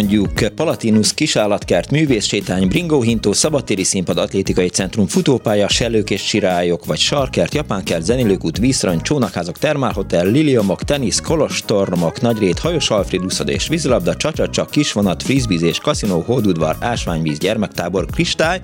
Mondjuk Palatinus kisállatkert, művészsétány, bringóhintó, szabadtéri színpad, atlétikai centrum, futópálya, sellők és sirályok, vagy sarkert, japánkert, zenélőkút, vízrany, csónakházak, termálhotel, liliomok, tenisz, kolostormok, nagyrét, hajós Alfred és vízilabda, csacsacsa, kisvonat, frizbízés, kaszinó, hódudvar, ásványvíz, gyermektábor, kristály,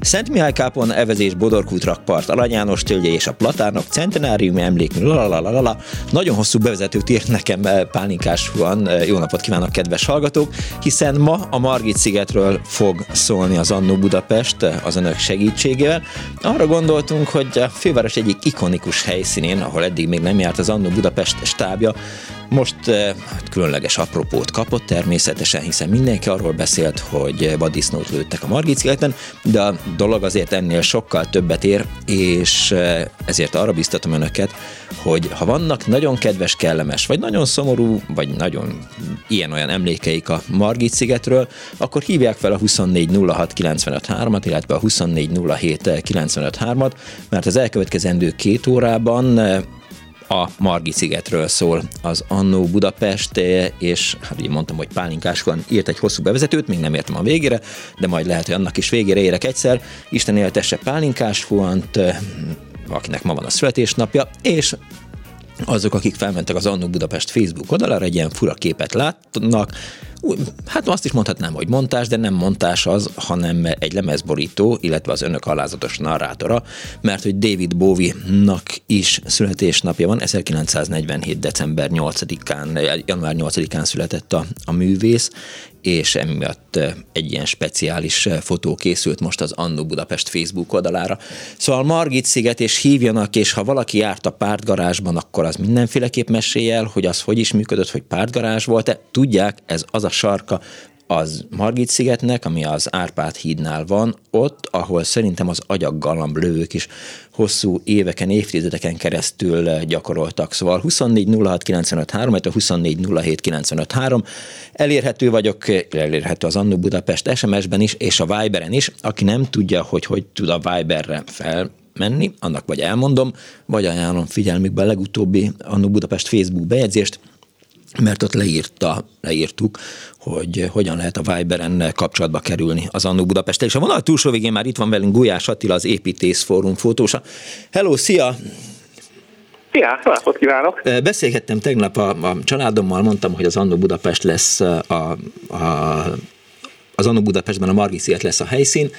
Szent Mihály Kápon, Evezés, Bodorkút, Rakpart, Alany János tölgye és a Platárnok, Centenáriumi emlék, lalalala. Nagyon hosszú bevezetőt írt nekem eh, Pálinkás van. Eh, jó napot kívánok, kedves hallgatók! Hiszen ma a Margit szigetről fog szólni az Annó Budapest az önök segítségével. Arra gondoltunk, hogy a főváros egyik ikonikus helyszínén, ahol eddig még nem járt az Annó Budapest stábja, most eh, hát különleges apropót kapott természetesen, hiszen mindenki arról beszélt, hogy vaddisznót lőttek a Margit szigeten, de a dolog azért ennél sokkal többet ér, és eh, ezért arra biztatom önöket, hogy ha vannak nagyon kedves, kellemes, vagy nagyon szomorú, vagy nagyon ilyen-olyan emlékeik a Margit szigetről, akkor hívják fel a 2406953-at, illetve a 2407953-at, mert az elkövetkezendő két órában eh, a Margi szigetről szól az Annó Budapest, és hát ugye mondtam, hogy Pálinkáskon írt egy hosszú bevezetőt, még nem értem a végére, de majd lehet, hogy annak is végére érek egyszer. Isten éltesse Pálinkás Fuant, akinek ma van a születésnapja, és azok, akik felmentek az Annó Budapest Facebook oldalára, egy ilyen fura képet látnak, hát azt is mondhatnám, hogy montás, de nem montás az, hanem egy lemezborító, illetve az önök alázatos narrátora, mert hogy David Bowie-nak is születésnapja van, 1947. december 8-án, január 8-án született a, a művész, és emiatt egy ilyen speciális fotó készült most az Annó Budapest Facebook oldalára. Szóval Margit sziget, és hívjanak, és ha valaki járt a pártgarázsban, akkor az mindenféleképp mesélj el, hogy az hogy is működött, hogy pártgarázs volt-e. Tudják, ez az a sarka, az Margit szigetnek, ami az Árpád hídnál van, ott, ahol szerintem az agyaggalamb lők is hosszú éveken, évtizedeken keresztül gyakoroltak. Szóval 24 06 95 3, 24 07 95 3. Elérhető vagyok, elérhető az Annu Budapest SMS-ben is, és a Viberen is. Aki nem tudja, hogy hogy tud a Viberre fel menni, annak vagy elmondom, vagy ajánlom figyelmükbe a legutóbbi Annu Budapest Facebook bejegyzést, mert ott leírta, leírtuk, hogy hogyan lehet a Viberen kapcsolatba kerülni az Annó Budapest. És a vonal túlsó végén már itt van velünk Gulyás Attila, az Építész Fórum fotósa. Hello, szia! Szia, napot kívánok! Beszélgettem tegnap a, a családommal, mondtam, hogy az Annó Budapest lesz a, a az Annó Budapestben a Margit lesz a helyszín,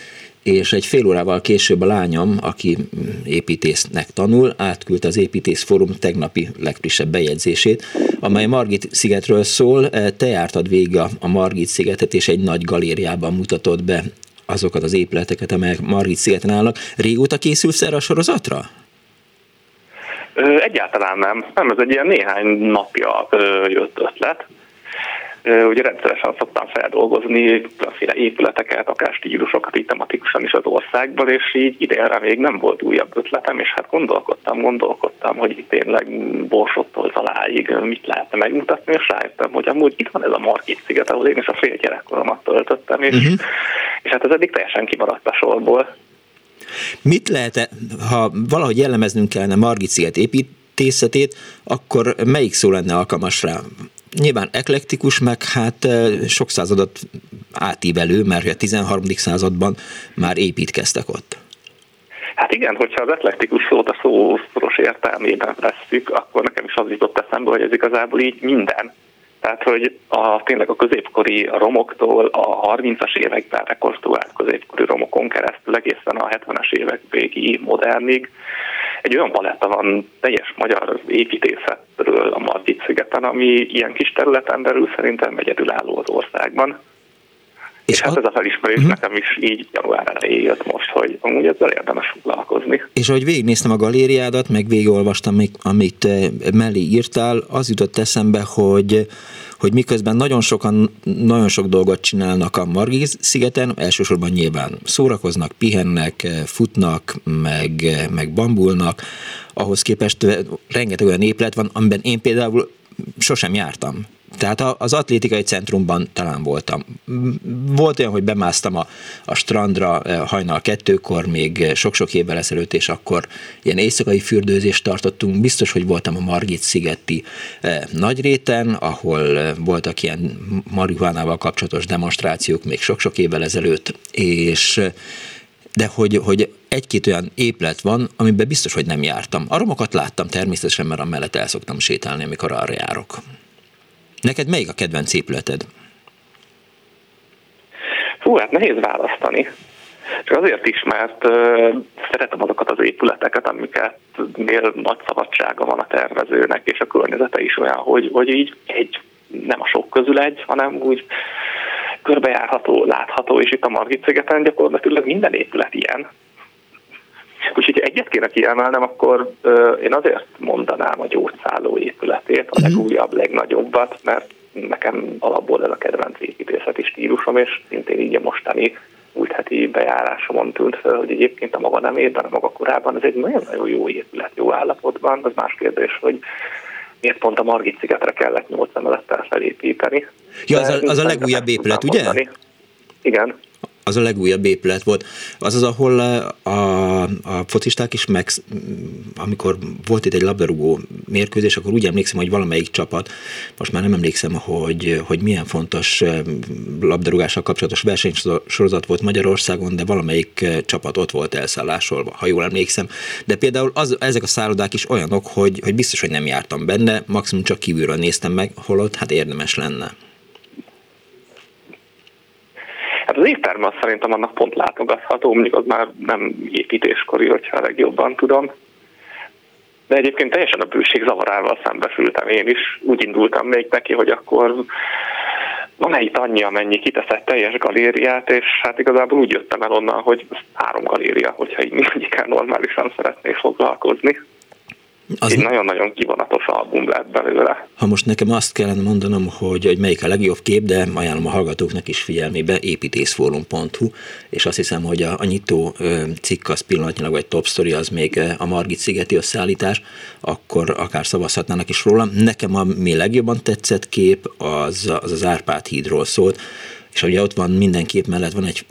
és egy fél órával később a lányom, aki építésznek tanul, átküldte az Építész Fórum tegnapi legfrissebb bejegyzését, amely Margit szigetről szól. Te jártad végig a Margit szigetet, és egy nagy galériában mutatod be azokat az épületeket, amelyek Margit szigeten állnak. Régóta készülsz erre a sorozatra? Egyáltalán nem. Nem, ez egy ilyen néhány napja jött ötlet ugye rendszeresen szoktam feldolgozni különféle épületeket, akár stílusokat így tematikusan is az országban, és így idénre még nem volt újabb ötletem, és hát gondolkodtam, gondolkodtam, hogy itt tényleg Borsottól Zaláig mit lehetne megmutatni, és rájöttem, hogy amúgy itt van ez a Margit sziget, ahol én is a fél gyerekkoromat töltöttem, és, uh-huh. és hát ez eddig teljesen kimaradt a sorból. Mit lehet, ha valahogy jellemeznünk kellene Margit sziget építészetét, akkor melyik szó lenne alkalmas rá? Nyilván eklektikus, meg hát sok századat átívelő, mert a 13. században már építkeztek ott. Hát igen, hogyha az eklektikus szót a szó szoros értelmében vesszük, akkor nekem is az jutott eszembe, hogy ez igazából így minden. Tehát, hogy a, tényleg a középkori romoktól a 30-as években rekonstruált középkori romokon keresztül egészen a 70-es évek végi modernig egy olyan paletta van teljes magyar építészetről a Margit szigeten, ami ilyen kis területen belül szerintem egyedülálló az országban. És, és hát ez a felismerés uh-huh. nekem is így január elején jött most, hogy amúgy ezzel érdemes foglalkozni. És ahogy végignéztem a galériádat, meg végigolvastam, amit eh, mellé írtál, az jutott eszembe, hogy hogy miközben nagyon sokan nagyon sok dolgot csinálnak a Margit szigeten, elsősorban nyilván szórakoznak, pihennek, eh, futnak, meg, eh, meg bambulnak, ahhoz képest rengeteg olyan épület van, amiben én például sosem jártam. Tehát az atlétikai centrumban talán voltam. Volt olyan, hogy bemásztam a, a strandra eh, hajnal kettőkor, még sok-sok évvel ezelőtt, és akkor ilyen éjszakai fürdőzést tartottunk. Biztos, hogy voltam a Margit szigeti eh, nagyréten, ahol eh, voltak ilyen marihuánával kapcsolatos demonstrációk még sok-sok évvel ezelőtt, és de hogy, hogy egy-két olyan épület van, amiben biztos, hogy nem jártam. A romokat láttam természetesen, mert amellett el szoktam sétálni, amikor arra járok. Neked melyik a kedvenc épületed? Hú, hát nehéz választani. Csak azért is, mert uh, szeretem azokat az épületeket, amiket minél nagy szabadsága van a tervezőnek, és a környezete is olyan, hogy, hogy így egy, nem a sok közül egy, hanem úgy körbejárható, látható, és itt a Margit szigeten gyakorlatilag minden épület ilyen. Egyet kéne kiemelnem, akkor uh, én azért mondanám a gyógyszálló épületét, a mhm. legújabb, legnagyobbat, mert nekem alapból ez a kedvenc építészeti stílusom, és szintén így a mostani múlt heti bejárásomon tűnt fel, hogy egyébként a maga nemében, a maga korában ez egy nagyon-nagyon jó épület, jó állapotban. Az más kérdés, hogy miért pont a Margit szigetre kellett nyolc emelettel felépíteni. Ja, az a, az a legújabb épület, ugye? Mondani. Igen az a legújabb épület volt. Az az, ahol eh, a, a focisták is meg, amikor volt itt egy labdarúgó mérkőzés, akkor úgy emlékszem, hogy valamelyik csapat, most már nem emlékszem, hogy, hogy milyen fontos eh, labdarúgással kapcsolatos versenysorozat volt Magyarországon, de valamelyik eh, csapat ott volt elszállásolva, ha jól emlékszem. De például az, ezek a szállodák is olyanok, hogy, hogy biztos, hogy nem jártam benne, maximum csak kívülről néztem meg, holott hát érdemes lenne. Hát az étterme az szerintem annak pont látogatható, mondjuk az már nem építéskori, hogyha a legjobban tudom. De egyébként teljesen a bőség zavarával szembesültem én is. Úgy indultam még neki, hogy akkor van egy annyi, amennyi kiteszett teljes galériát, és hát igazából úgy jöttem el onnan, hogy három galéria, hogyha így mindegyikkel normálisan szeretnék foglalkozni. Az Egy nagyon-nagyon kivonatos album lett belőle. Ha most nekem azt kellene mondanom, hogy, hogy melyik a legjobb kép, de ajánlom a hallgatóknak is figyelmébe, építészforum.hu, és azt hiszem, hogy a, a nyitó cikk az pillanatnyilag, vagy top story az még a Margit szigeti összeállítás, akkor akár szavazhatnának is róla. Nekem a mi legjobban tetszett kép az az, az Árpád hídról szólt, és ugye ott van minden kép mellett van egy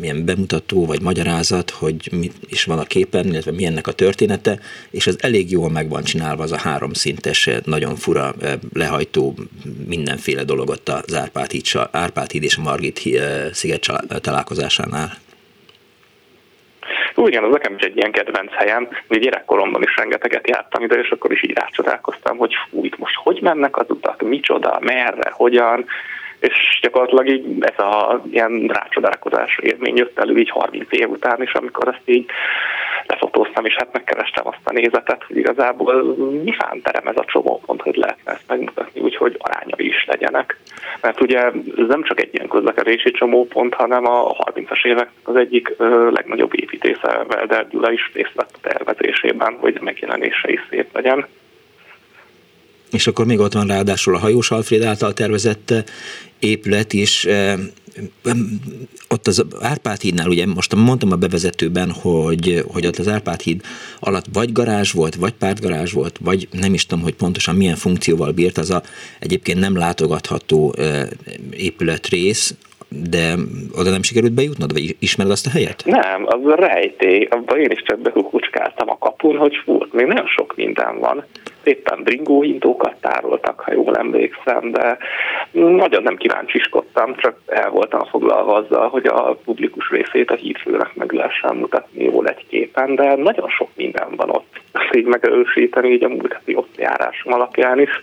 milyen bemutató vagy magyarázat, hogy mi is van a képen, illetve milyennek a története, és az elég jól meg van csinálva az a háromszintes, nagyon fura lehajtó mindenféle dolog ott az Árpád híd, Árpád híd és a Margit sziget találkozásánál. Úgy igen, az nekem is egy ilyen kedvenc helyem. Még gyerekkoromban is rengeteget jártam ide, és akkor is így rácsodálkoztam, hogy fú, itt most hogy mennek az utak, micsoda, merre, hogyan, és gyakorlatilag így ez a ilyen rácsodálkozás élmény jött elő így 30 év után is, amikor ezt így lefotóztam, és hát megkerestem azt a nézetet, hogy igazából mi terem ez a csomópont, hogy lehetne ezt megmutatni, úgyhogy arányai is legyenek. Mert ugye ez nem csak egy ilyen közlekedési csomópont, hanem a 30-as évek az egyik legnagyobb építésze, Velder Gyula is részt vett a tervezésében, hogy megjelenése is szép legyen és akkor még ott van ráadásul a hajós Alfred által tervezett épület is, ott az Árpád hídnál, ugye most mondtam a bevezetőben, hogy, hogy ott az Árpád híd alatt vagy garázs volt, vagy pártgarázs volt, vagy nem is tudom, hogy pontosan milyen funkcióval bírt az a egyébként nem látogatható épületrész, de oda nem sikerült bejutnod, vagy ismered azt a helyet? Nem, az a rejtély, abban én is csak bekukucskáltam a kapun, hogy fú, még nagyon sok minden van. éppen bringóhintókat tároltak, ha jól emlékszem, de nagyon nem kíváncsiskodtam, csak el voltam foglalva azzal, hogy a publikus részét a hírfőnek meg lehessen mutatni jól egy képen, de nagyon sok minden van ott. Ezt így megerősíteni így a múlt ott járásom alapján is.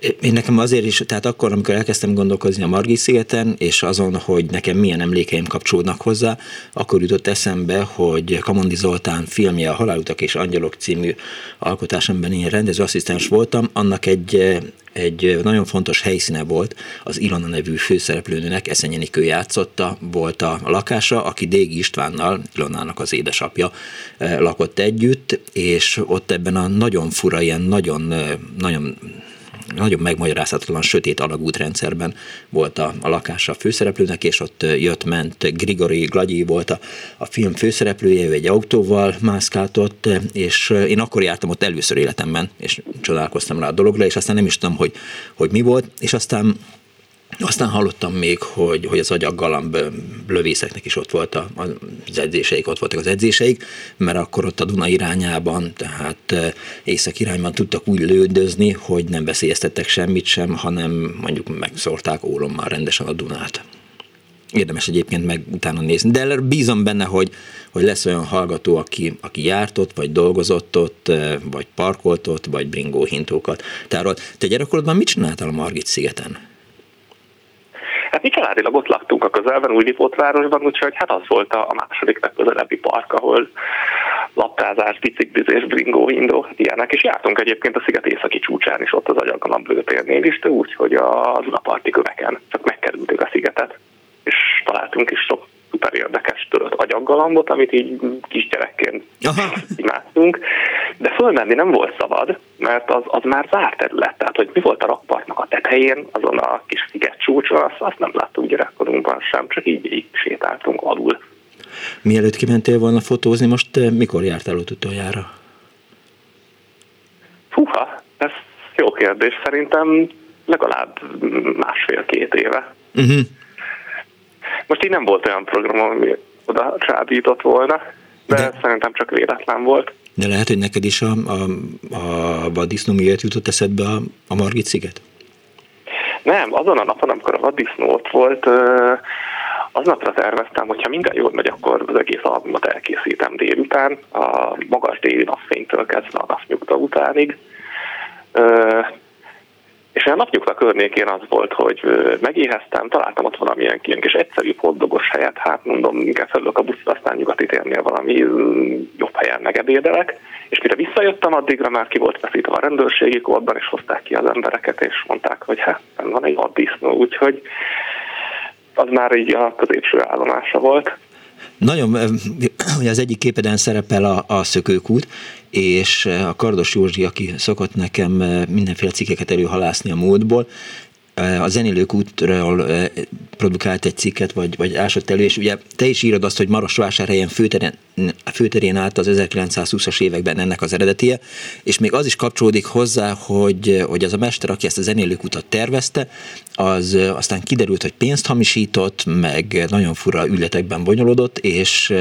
Én nekem azért is, tehát akkor, amikor elkezdtem gondolkozni a Margit szigeten, és azon, hogy nekem milyen emlékeim kapcsolódnak hozzá, akkor jutott eszembe, hogy Kamondi Zoltán filmje a Halálutak és Angyalok című alkotásomban én rendezőasszisztens voltam, annak egy, egy nagyon fontos helyszíne volt, az Ilona nevű főszereplőnőnek, Eszenyenikő játszotta, volt a lakása, aki Dégi Istvánnal, Ilonának az édesapja eh, lakott együtt, és ott ebben a nagyon fura, ilyen nagyon, eh, nagyon nagyon megmagyarázhatatlan sötét alagútrendszerben volt a, a lakása a főszereplőnek, és ott jött-ment Grigori Glagyi volt a, a film főszereplője, ő egy autóval mászkáltott, és én akkor jártam ott először életemben, és csodálkoztam rá a dologra, és aztán nem is tudom, hogy, hogy mi volt, és aztán aztán hallottam még, hogy, hogy az agyaggalamb lövészeknek is ott volt a, az edzéseik, ott voltak az edzéseik, mert akkor ott a Duna irányában, tehát észak irányban tudtak úgy lődözni, hogy nem veszélyeztettek semmit sem, hanem mondjuk megszórták ólommal rendesen a Dunát. Érdemes egyébként meg utána nézni, de bízom benne, hogy, hogy lesz olyan hallgató, aki, aki járt ott, vagy dolgozott ott, vagy parkolt ott, vagy bringó hintókat. Tehát te gyerekkorodban mit csináltál a Margit szigeten? Hát mi családilag ott laktunk a közelben, Újlipótvárosban, úgyhogy hát az volt a második legközelebbi park, ahol laptázás, biciklizés, bringó, indó, ilyenek, és jártunk egyébként a sziget északi csúcsán is, ott az agyagalamb lőtérnél is, de úgy, hogy a Dunaparti köveken, csak megkerültük a szigetet, és találtunk is sok szuper érdekes tört agyaggalambot, amit így kisgyerekként imádtunk, de fölmenni nem volt szabad, mert az, az már zárt terület, tehát hogy mi volt a rakpartnak a tetején, azon a kis sziget csúcson, azt, azt nem láttuk gyerekkorunkban sem, csak így, így sétáltunk alul. Mielőtt kimentél volna fotózni, most eh, mikor jártál ott utoljára? Húha, ez jó kérdés. Szerintem legalább másfél-két éve. Uh-huh. Most így nem volt olyan program, ami oda csábított volna, de, de szerintem csak véletlen volt. De lehet, hogy neked is a, a, a vaddisznó miért jutott eszedbe a, a Margit sziget? Nem, azon a napon, amikor a vaddisznó ott volt, aznapra terveztem, hogyha minden jól megy, akkor az egész albumot elkészítem délután, a magas déli napfénytől kezdve a napnyugta utánig. És a napnyugta környékén az volt, hogy megéheztem, találtam ott valamilyen ilyen kis egyszerű hotdogos helyet, hát mondom, inkább felülök a buszra, aztán nyugati térnél valami jobb helyen megebédelek, és mire visszajöttem, addigra már ki volt veszítve a rendőrségi kódban, és hozták ki az embereket, és mondták, hogy hát van egy vaddisznó, úgyhogy az már így a középső állomása volt. Nagyon, ugye az egyik képeden szerepel a, a szökőkút, és a Kardos Józsi, aki szokott nekem mindenféle cikkeket előhalászni a módból, a zenélők útról produkált egy cikket, vagy, vagy ásott elő, és ugye te is írod azt, hogy Marosvásárhelyen főterén, főterén állt az 1920-as években ennek az eredetie, és még az is kapcsolódik hozzá, hogy, hogy az a mester, aki ezt a zenélők utat tervezte, az aztán kiderült, hogy pénzt hamisított, meg nagyon fura ületekben bonyolodott, és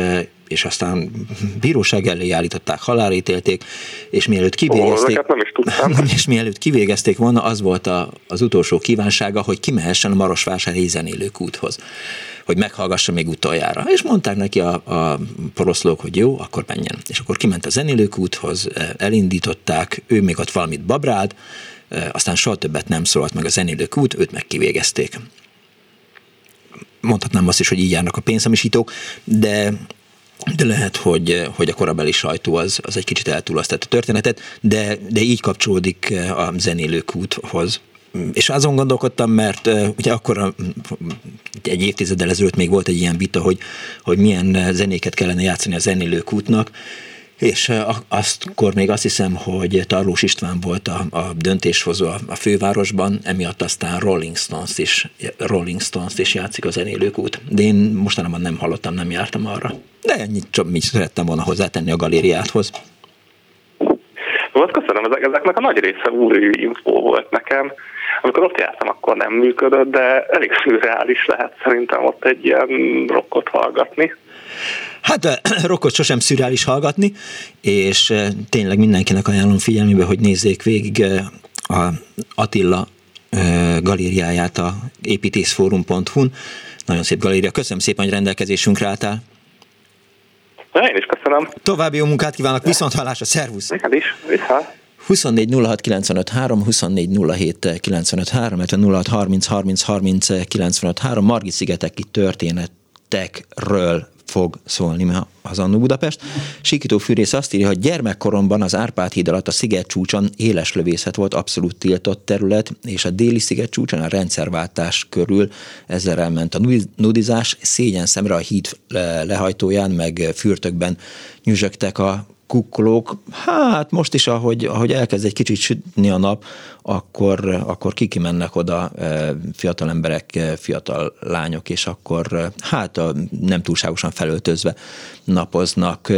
és aztán bíróság elé állították, halálítélték, és mielőtt kivégezték, oh, nem is és mielőtt kivégezték volna, az volt a, az utolsó kívánsága, hogy kimehessen a Marosvásárhelyi zenélők úthoz hogy meghallgassa még utoljára. És mondták neki a, a poroszlók, hogy jó, akkor menjen. És akkor kiment a zenélők úthoz, elindították, ő még ott valamit babrált, aztán soha többet nem szólalt meg a zenélők út, őt meg kivégezték mondhatnám azt is, hogy így járnak a pénzhamisítók, de de lehet, hogy, hogy a korabeli sajtó az, az egy kicsit eltúlasztott a történetet, de, de így kapcsolódik a zenélők úthoz. És azon gondolkodtam, mert ugye akkor egy évtizeddel ezelőtt még volt egy ilyen vita, hogy, hogy milyen zenéket kellene játszani a zenélők útnak, és aztkor még azt hiszem, hogy Tarlós István volt a, a döntéshozó a, a fővárosban, emiatt aztán Rolling Stones is, Rolling Stones is játszik a zenélők út. De én mostanában nem hallottam, nem jártam arra. De ennyit csak mit szerettem volna hozzátenni a galériáthoz. Volt, köszönöm, ezek, ezeknek a nagy része új info volt nekem. Amikor ott jártam, akkor nem működött, de elég szürreális lehet szerintem ott egy ilyen rockot hallgatni. Hát rokkot sosem szürreális hallgatni, és tényleg mindenkinek ajánlom figyelmébe, hogy nézzék végig a Attila galériáját a építészforum.hu-n. Nagyon szép galéria. Köszönöm szépen, hogy rendelkezésünkre álltál. Én is köszönöm. További jó munkát kívánok, viszont hallásra, szervusz! Neked is, vissza. 24 06 95 3, 24 07 95 3, 06 30 30 30 95 3, Margit szigeteki történetekről fog szólni az Annó Budapest. Sikító Fűrész azt írja, hogy gyermekkoromban az Árpád híd alatt a sziget csúcson éles lövészet volt abszolút tiltott terület, és a déli sziget csúcson a rendszerváltás körül ezzel elment a nudizás, szégyen szemre a híd lehajtóján, meg fürtökben nyüzsögtek a kukkolók, hát most is, ahogy, ahogy elkezd egy kicsit sütni a nap, akkor, akkor kikimennek oda e, fiatal emberek, e, fiatal lányok, és akkor e, hát a, nem túlságosan felöltözve napoznak.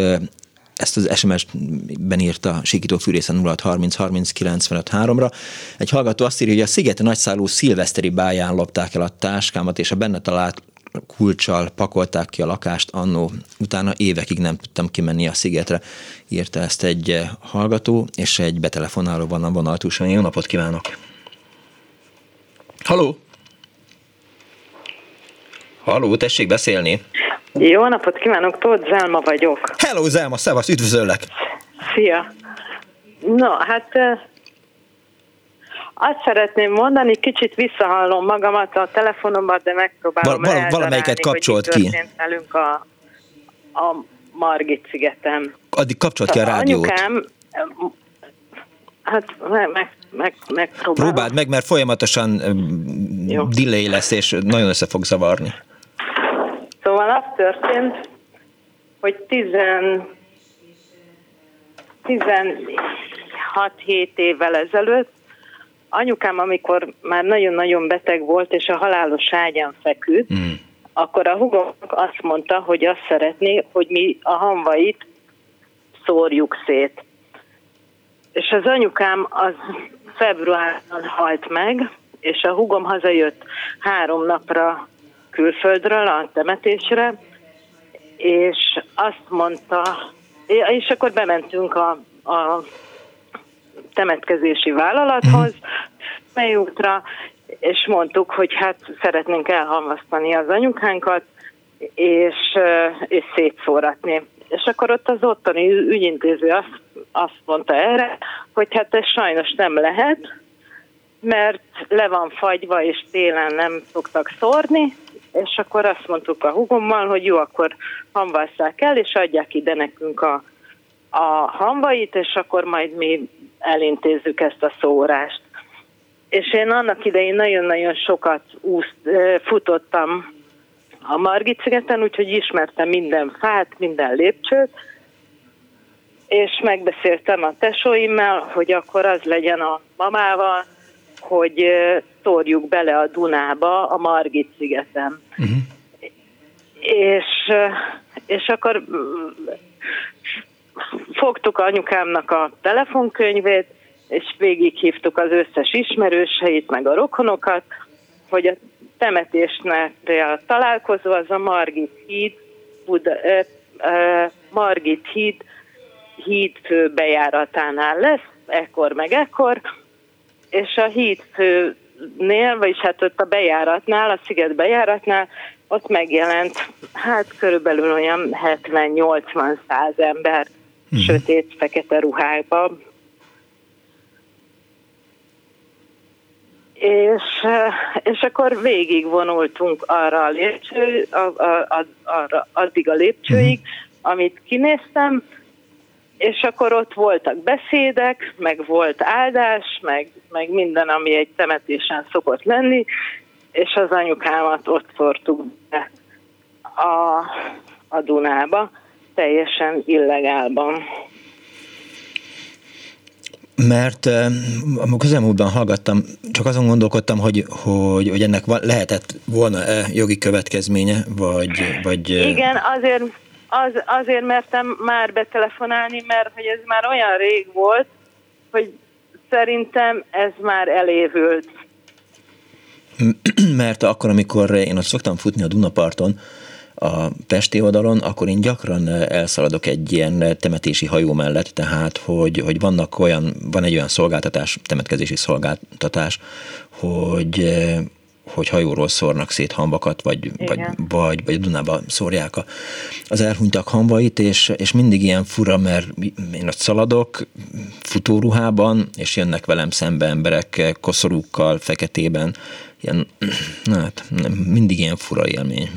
Ezt az SMS-ben írta Sikító Fűrészen 0630 30 95 3-ra. Egy hallgató azt írja, hogy a szigeti nagyszálló szilveszteri báján lopták el a táskámat, és a benne talált kulcsal pakolták ki a lakást annó, utána évekig nem tudtam kimenni a szigetre, írta ezt egy eh, hallgató, és egy betelefonáló van a vonaltúson. Jó napot kívánok! Haló! Haló, tessék beszélni! Jó napot kívánok, Tóth Zelma vagyok. Hello Zelma, szevasz, üdvözöllek! Szia! No, hát eh, azt szeretném mondani, kicsit visszahallom magamat a telefonomban, de megpróbálom Val- val- Valamelyiket kapcsolt ki. velünk a, a Margit szigetem. Addig kapcsolt ki a rádiót. Anyukám, hát meg, meg, meg, megpróbálom. Próbáld meg, mert folyamatosan Jó. delay lesz, és nagyon össze fog zavarni. Szóval az történt, hogy 10 16-7 évvel ezelőtt anyukám, amikor már nagyon-nagyon beteg volt, és a halálos ágyán feküdt, mm. akkor a hugom azt mondta, hogy azt szeretné, hogy mi a hamvait szórjuk szét. És az anyukám az februárban halt meg, és a hugom hazajött három napra külföldről a temetésre, és azt mondta, és akkor bementünk a, a temetkezési vállalathoz, mely útra, és mondtuk, hogy hát szeretnénk elhamvasztani az anyukánkat, és, és szétszóratni. És akkor ott az ottani ügyintéző azt, azt mondta erre, hogy hát ez sajnos nem lehet, mert le van fagyva, és télen nem szoktak szórni, és akkor azt mondtuk a hugommal, hogy jó, akkor hamvasszák el, és adják ide nekünk a, a hamvait, és akkor majd mi elintézzük ezt a szórást. És én annak idején nagyon-nagyon sokat úszt, futottam a Margit szigeten, úgyhogy ismertem minden fát, minden lépcsőt, és megbeszéltem a tesóimmel, hogy akkor az legyen a mamával, hogy szórjuk bele a Dunába a Margit szigeten. Uh-huh. És, és akkor fogtuk anyukámnak a telefonkönyvét, és végighívtuk az összes ismerőseit, meg a rokonokat, hogy a temetésnek a találkozó az a Margit híd, Buda, ö, ö, Margit híd, híd fő bejáratánál lesz, ekkor meg ekkor, és a híd főnél, vagyis hát ott a bejáratnál, a sziget bejáratnál, ott megjelent hát körülbelül olyan 70-80 száz ember uh-huh. sötét, fekete ruhákban. És, és akkor végig vonultunk arra a lépcső, a, a, a, arra, addig a lépcsőig, uh-huh. amit kinéztem, és akkor ott voltak beszédek, meg volt áldás, meg, meg minden, ami egy temetésen szokott lenni, és az anyukámat ott szortuk be a, a Dunába teljesen illegálban. Mert a közelmúltban hallgattam, csak azon gondolkodtam, hogy, hogy, hogy ennek lehetett volna-e jogi következménye, vagy... vagy Igen, azért, az, azért mertem már betelefonálni, mert hogy ez már olyan rég volt, hogy szerintem ez már elévült. Mert akkor, amikor én ott szoktam futni a Dunaparton, a Pesti oldalon, akkor én gyakran elszaladok egy ilyen temetési hajó mellett, tehát hogy, hogy vannak olyan, van egy olyan szolgáltatás, temetkezési szolgáltatás, hogy hogy hajóról szórnak szét hamvakat, vagy, vagy, vagy, vagy Dunába szórják a, az elhunytak hamvait, és, és mindig ilyen fura, mert én ott szaladok futóruhában, és jönnek velem szembe emberek koszorúkkal, feketében, ilyen, hát mindig ilyen fura élmény.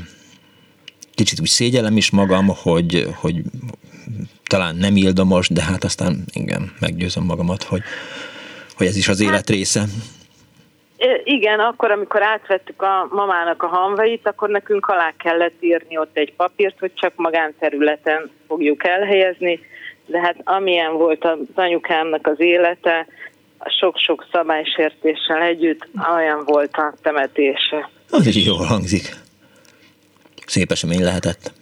Kicsit úgy szégyellem is magam, hogy, hogy talán nem ildomos, de hát aztán igen, meggyőzöm magamat, hogy, hogy ez is az élet része. Igen, akkor, amikor átvettük a mamának a hamvait, akkor nekünk alá kellett írni ott egy papírt, hogy csak magánterületen fogjuk elhelyezni, de hát amilyen volt az anyukámnak az élete, sok-sok szabálysértéssel együtt, olyan volt a temetése. Az is jól hangzik. Szép esemény lehetett.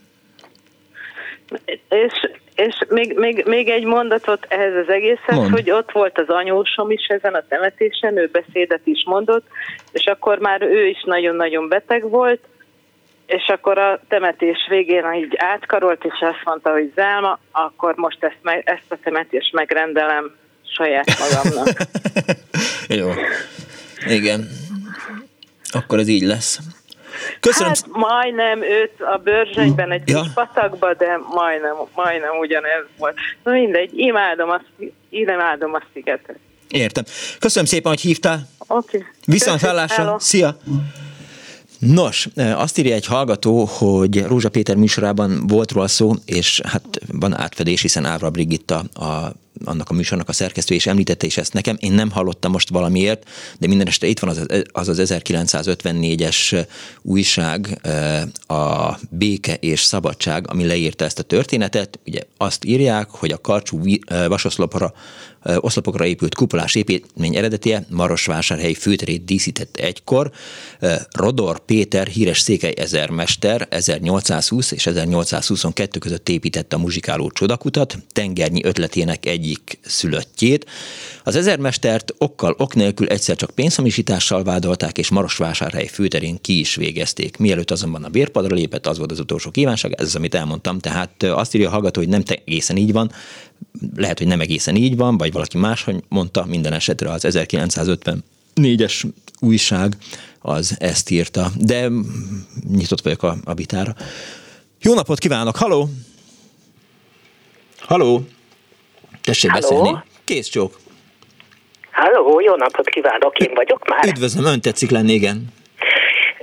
És és még, még, még egy mondatot ehhez az egészhez, Mond. hogy ott volt az anyósom is ezen a temetésen, ő beszédet is mondott, és akkor már ő is nagyon-nagyon beteg volt, és akkor a temetés végén így átkarolt, és azt mondta, hogy Zelma, akkor most ezt, meg, ezt a temetést megrendelem saját magamnak. Jó. Igen. Akkor ez így lesz. Köszönöm. Hát majdnem őt a bőrzsönyben egy ja. kis patakba, de majdnem, majdnem ugyanez volt. Na mindegy, imádom a, imádom a szigetet. Értem. Köszönöm szépen, hogy hívtál. Oké. Okay. Viszont hallásra. Szia. Nos, azt írja egy hallgató, hogy Rózsa Péter műsorában volt róla szó, és hát van átfedés, hiszen Ávra Brigitta a annak a műsornak a szerkesztő, és említette is ezt nekem. Én nem hallottam most valamiért, de minden este itt van az az, az 1954-es újság, a Béke és Szabadság, ami leírta ezt a történetet. Ugye azt írják, hogy a karcsú vasoszlopra oszlopokra épült kupolás építmény eredetie Marosvásárhely főterét díszítette egykor. Rodor Péter, híres székely ezermester 1820 és 1822 között építette a muzsikáló csodakutat, tengernyi ötletének egyik szülöttjét. Az ezermestert okkal ok nélkül egyszer csak pénzhamisítással vádolták, és Marosvásárhely főterén ki is végezték. Mielőtt azonban a bérpadra lépett, az volt az utolsó kívánság, ez az, amit elmondtam. Tehát azt írja a hallgató, hogy nem egészen így van, lehet, hogy nem egészen így van, vagy valaki más, hogy mondta, minden esetre az 1954-es újság az ezt írta, de nyitott vagyok a, a vitára. Jó napot kívánok, haló! Haló! Tessék Halló. beszélni. Kész csók. Halló, jó napot kívánok, én vagyok már. Üdvözlöm, ön tetszik lenni, igen.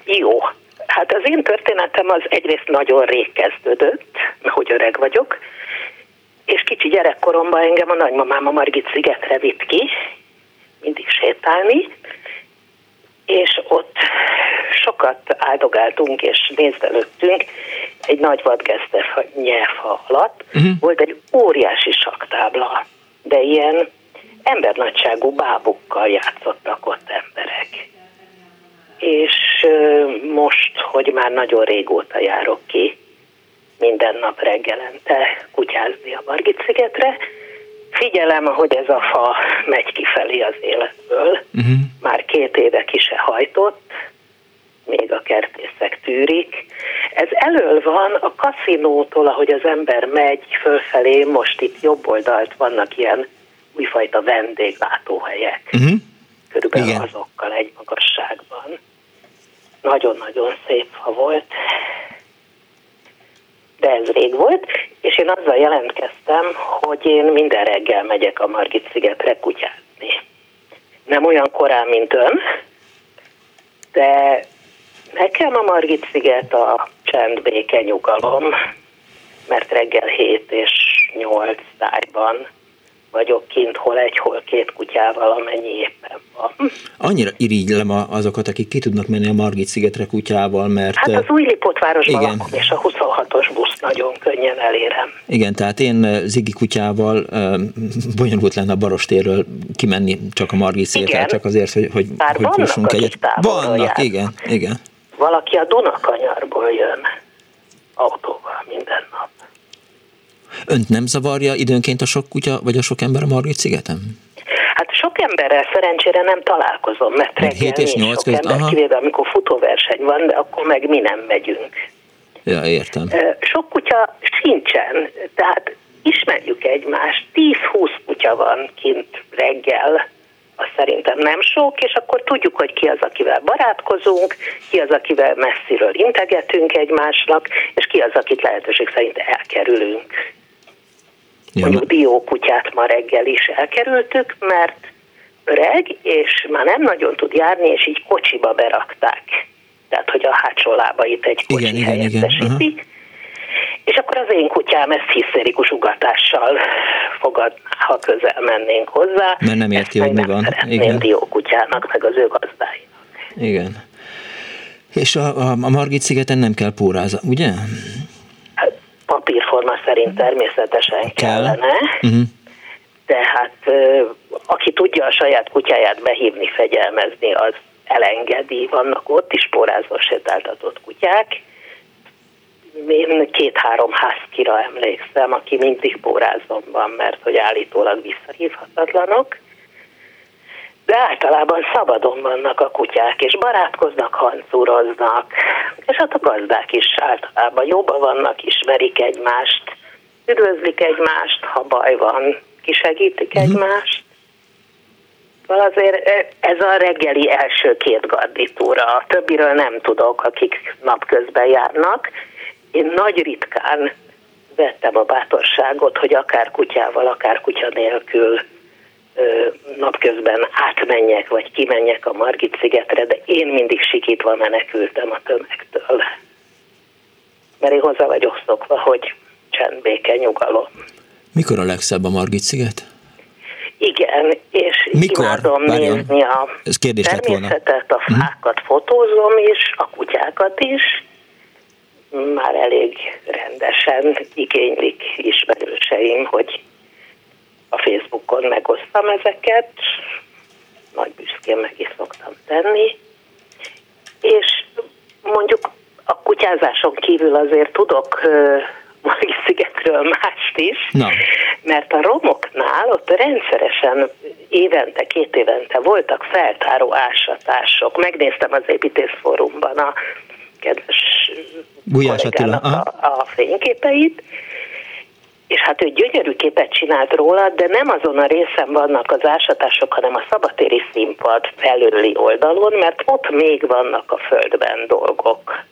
Jó, hát az én történetem az egyrészt nagyon rég kezdődött, hogy öreg vagyok, és kicsi gyerekkoromban engem a nagymamám a Margit szigetre vitt ki, mindig sétálni, és ott sokat áldogáltunk és nézdelődtünk egy nagy vadgeszte nyelvha alatt. Uh-huh. Volt egy óriási saktábla, de ilyen embernagyságú bábukkal játszottak ott emberek. És most, hogy már nagyon régóta járok ki minden nap reggelente kutyázni a Margit-szigetre. Figyelem, hogy ez a fa megy kifelé az életből. Uh-huh. Már két éve ki se hajtott, még a kertészek tűrik. Ez elől van a kaszinótól, ahogy az ember megy fölfelé, most itt jobb oldalt vannak ilyen újfajta vendéglátóhelyek. Uh-huh. Körülbelül Igen. azokkal egy magasságban. Nagyon-nagyon szép fa volt de ez rég volt, és én azzal jelentkeztem, hogy én minden reggel megyek a Margit szigetre kutyázni. Nem olyan korán, mint ön, de nekem a Margit sziget a csend, béke, nyugalom, mert reggel 7 és 8 tájban vagyok kint, hol egy, hol két kutyával, amennyi éppen van. Annyira irigylem azokat, akik ki tudnak menni a Margit szigetre kutyával, mert... Hát az új Lipotvárosban igen. lakom, és a 26-os busz nagyon könnyen elérem. Igen, tehát én Zigi kutyával bonyolult lenne a Barostérről kimenni csak a Margit szigetre, csak azért, hogy, hogy, Bár hogy vannak, egyet. Vannak, jár. igen, igen. Valaki a Dunakanyarból jön autóval minden nap. Önt nem zavarja időnként a sok kutya, vagy a sok ember a Margit szigeten? Hát sok emberrel szerencsére nem találkozom, mert reggel 7 és 8 sok között, ember, aha. kivéve amikor futóverseny van, de akkor meg mi nem megyünk. Ja, értem. Sok kutya sincsen, tehát ismerjük egymást, 10-20 kutya van kint reggel, az szerintem nem sok, és akkor tudjuk, hogy ki az, akivel barátkozunk, ki az, akivel messziről integetünk egymásnak, és ki az, akit lehetőség szerint elkerülünk. Ja, Mondjuk Dió kutyát ma reggel is elkerültük, mert öreg, és már nem nagyon tud járni, és így kocsiba berakták. Tehát, hogy a hátsó lábait egy kocsi igen, helyettesíti. Igen, igen. Uh-huh. És akkor az én kutyám ezt hisztérikus ugatással fogadná, ha közel mennénk hozzá. Mert nem érti, hogy mi van. Igen. Dió kutyának, meg az ő gazdáinak. Igen. És a, a, a Margit szigeten nem kell pórázni, ugye? Hát, papírforma szerint természetesen kell. kellene. Uh-huh. Tehát aki tudja a saját kutyáját behívni, fegyelmezni, az elengedi. Vannak ott is porázva sétáltatott kutyák, én két-három házkira emlékszem, aki mindig pórázom van, mert hogy állítólag visszahívhatatlanok. De általában szabadon vannak a kutyák, és barátkoznak, hancúroznak, és hát a gazdák is általában jobban vannak, ismerik egymást, üdvözlik egymást, ha baj van, kisegítik uh-huh. egymást. Szóval azért ez a reggeli első két garditúra, a többiről nem tudok, akik napközben járnak, én nagy ritkán vettem a bátorságot, hogy akár kutyával, akár kutya nélkül napközben átmenjek, vagy kimenjek a Margit szigetre, de én mindig sikítva menekültem a tömegtől. Mert én hozzá vagyok szokva, hogy csend, béke, nyugalom. Mikor a legszebb a Margit sziget? Igen, és Mikor? imádom Várjon. nézni a Ez természetet, a mhm. fákat, fotózom is, a kutyákat is, már elég rendesen igénylik ismerőseim, hogy a Facebookon megosztam ezeket, nagy büszkén meg is szoktam tenni, és mondjuk a kutyázáson kívül azért tudok Magi szigetről mást is, Na. mert a romoknál ott rendszeresen évente, két évente voltak feltáró ásatások. Megnéztem az építészforumban a kedves Gulyás Attila. A, a fényképeit, és hát ő gyönyörű képet csinált róla, de nem azon a részen vannak az ásatások, hanem a szabatéri színpad felőli oldalon, mert ott még vannak a földben dolgok,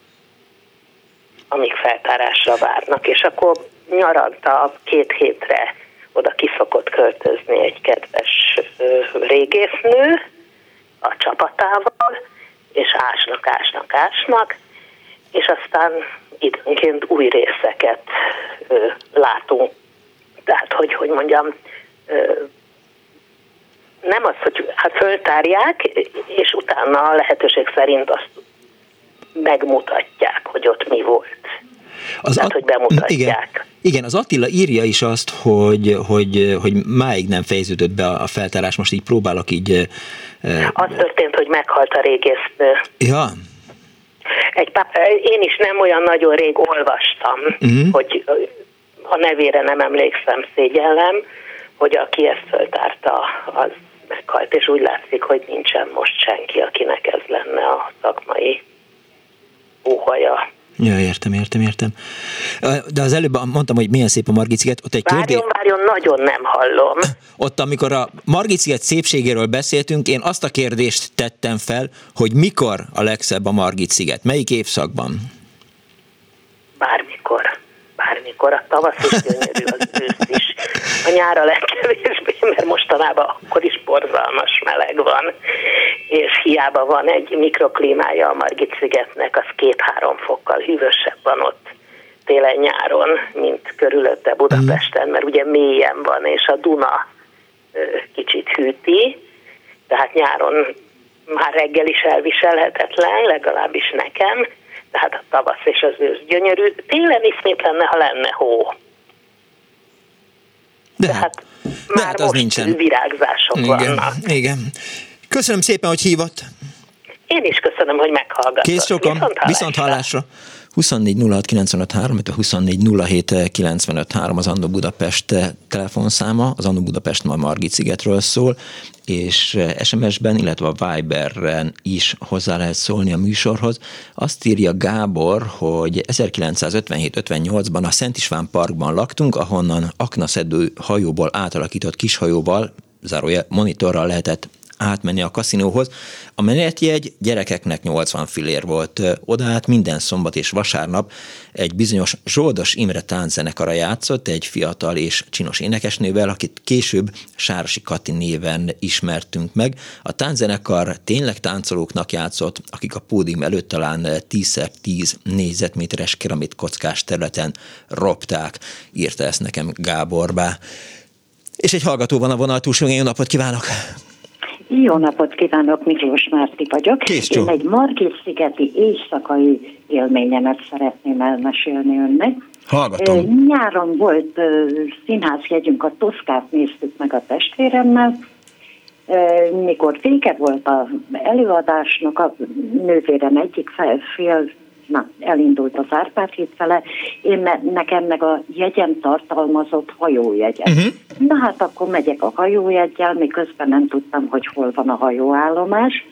amik feltárásra várnak. És akkor nyaranta két hétre oda kiszokott költözni egy kedves régésznő a csapatával, és ásnak, ásnak, ásnak, és aztán időnként új részeket ö, látunk. Tehát, hogy, hogy mondjam, ö, nem az, hogy hát föltárják, és utána a lehetőség szerint azt megmutatják, hogy ott mi volt. Az Tehát, hogy bemutatják. Igen, igen, az Attila írja is azt, hogy, hogy, hogy máig nem fejeződött be a feltárás, most így próbálok így... Az történt, hogy meghalt a régésznő. Ja, egy, én is nem olyan nagyon rég olvastam, uh-huh. hogy a nevére nem emlékszem, szégyellem, hogy aki ezt föltárta, az meghalt, és úgy látszik, hogy nincsen most senki, akinek ez lenne a szakmai óhaja. Ja, értem, értem, értem. De az előbb mondtam, hogy milyen szép a Margit sziget. Ott egy várjon, kérdés... várjon, nagyon nem hallom. Ott, amikor a Margit sziget szépségéről beszéltünk, én azt a kérdést tettem fel, hogy mikor a legszebb a Margit sziget? Melyik évszakban? Bármikor. Bármikor. A tavasz is gyönyörű, az ősz. A nyára legkevésbé, mert mostanában akkor is borzalmas meleg van és hiába van egy mikroklímája a Margit-szigetnek, az két-három fokkal hűvösebb van ott télen-nyáron, mint körülötte Budapesten, mert ugye mélyen van, és a Duna kicsit hűti, tehát nyáron már reggel is elviselhetetlen, legalábbis nekem, tehát a tavasz és az ősz gyönyörű. Télen is szép lenne, ha lenne hó. De, hát, de már hát az nincsen. virágzások igen, vannak. Igen. Köszönöm szépen, hogy hívott. Én is köszönöm, hogy meghallgattak. Kész sokan, viszont, viszont hallásra. 24 06 24 az Andó Budapest telefonszáma, az Andó Budapest ma Margit szigetről szól, és SMS-ben, illetve a Viberen is hozzá lehet szólni a műsorhoz. Azt írja Gábor, hogy 1957-58-ban a Szent István Parkban laktunk, ahonnan aknaszedő hajóból átalakított kishajóval zárója monitorral lehetett átmenni a kaszinóhoz. A menetjegy gyerekeknek 80 fillér volt. Oda át minden szombat és vasárnap egy bizonyos Zsoldos Imre tánczenekara játszott, egy fiatal és csinos énekesnővel, akit később Sárosi Kati néven ismertünk meg. A tánczenekar tényleg táncolóknak játszott, akik a pódium előtt talán 10x10 négyzetméteres keramit kockás területen ropták, írta ezt nekem Gáborbá. És egy hallgató van a vonal túlsó, jó napot kívánok! Jó napot kívánok, Miklós Márti vagyok. Kész Én egy Margit-szigeti éjszakai élményemet szeretném elmesélni önnek. Hallgatom. Nyáron volt színházjegyünk, a Toszkát néztük meg a testvéremmel, mikor vége volt az előadásnak, a nővérem egyik fél na, elindult az Árpád híd fele, én me, nekem meg a jegyem tartalmazott hajójegyet. Uh-huh. Na hát akkor megyek a hajójegyel, miközben nem tudtam, hogy hol van a hajóállomás.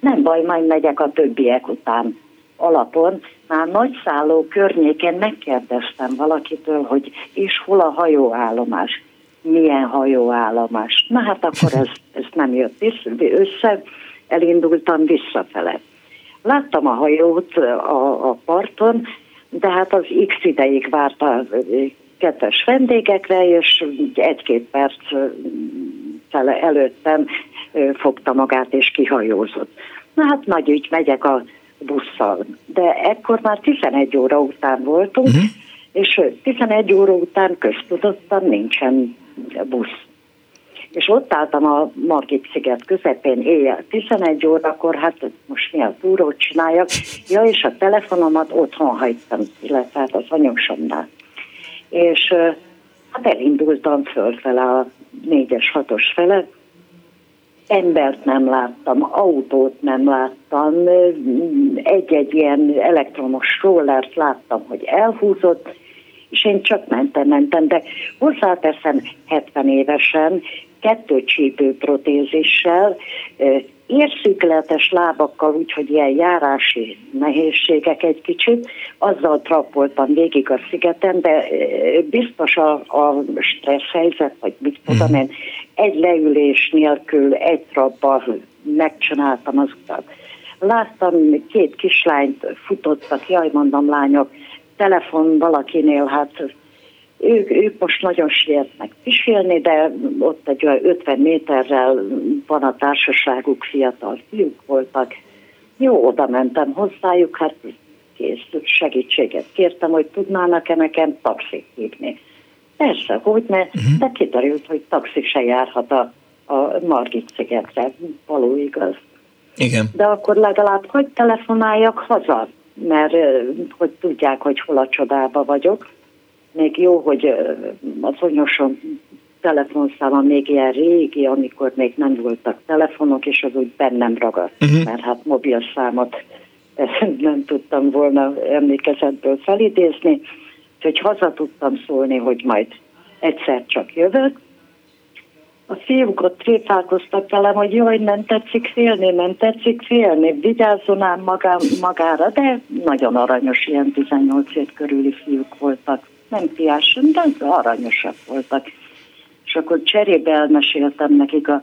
Nem baj, majd megyek a többiek után alapon. Már nagy szálló környékén megkérdeztem valakitől, hogy és hol a hajóállomás milyen hajóállomás. Na hát akkor ez, ez nem jött össze, elindultam visszafele. Láttam a hajót a, a parton, de hát az x ideig várt a kettes vendégekre, és egy-két perc előttem fogta magát és kihajózott. Na hát nagy ügy, megyek a busszal. De ekkor már 11 óra után voltunk, uh-huh. és 11 óra után köztudottan nincsen busz és ott álltam a Margit sziget közepén éjjel 11 órakor, hát most mi a túrót csináljak, ja, és a telefonomat otthon hagytam, illetve hát az anyósomnál. És hát elindultam fölfele a négyes, hatos fele, embert nem láttam, autót nem láttam, egy-egy ilyen elektromos rollert láttam, hogy elhúzott, és én csak mentem, mentem, de hozzáteszem 70 évesen, kettőcsípő protézissel, érszükletes lábakkal, úgyhogy ilyen járási nehézségek egy kicsit, azzal trappoltam végig a szigeten, de biztos a, a stressz helyzet, vagy mit tudom mhm. én, egy leülés nélkül, egy trappa megcsináltam az utat. Láttam két kislányt futottak, jaj mondom lányok, telefon valakinél, hát ők, ők most nagyon sietnek pisilni, de ott egy olyan 50 méterrel van a társaságuk, fiatal fiúk voltak. Jó, oda mentem hozzájuk, hát kész, segítséget kértem, hogy tudnának-e nekem taxit hívni. Persze, hogy ne, uh-huh. de kiderült, hogy taxi se járhat a, a Margit szigetre, való igaz. Igen. De akkor legalább hogy telefonáljak haza, mert hogy tudják, hogy hol a csodába vagyok még jó, hogy az onyosom telefonszáma még ilyen régi, amikor még nem voltak telefonok, és az úgy bennem ragadt, uh-huh. mert hát mobil számot nem tudtam volna emlékezetből felidézni, úgyhogy haza tudtam szólni, hogy majd egyszer csak jövök. A fiúk ott tréfálkoztak velem, hogy jaj, nem tetszik félni, nem tetszik félni, vigyázzon ám magá, magára, de nagyon aranyos, ilyen 18 év körüli fiúk voltak nem piáson, de aranyosak voltak. És akkor cserébe elmeséltem nekik a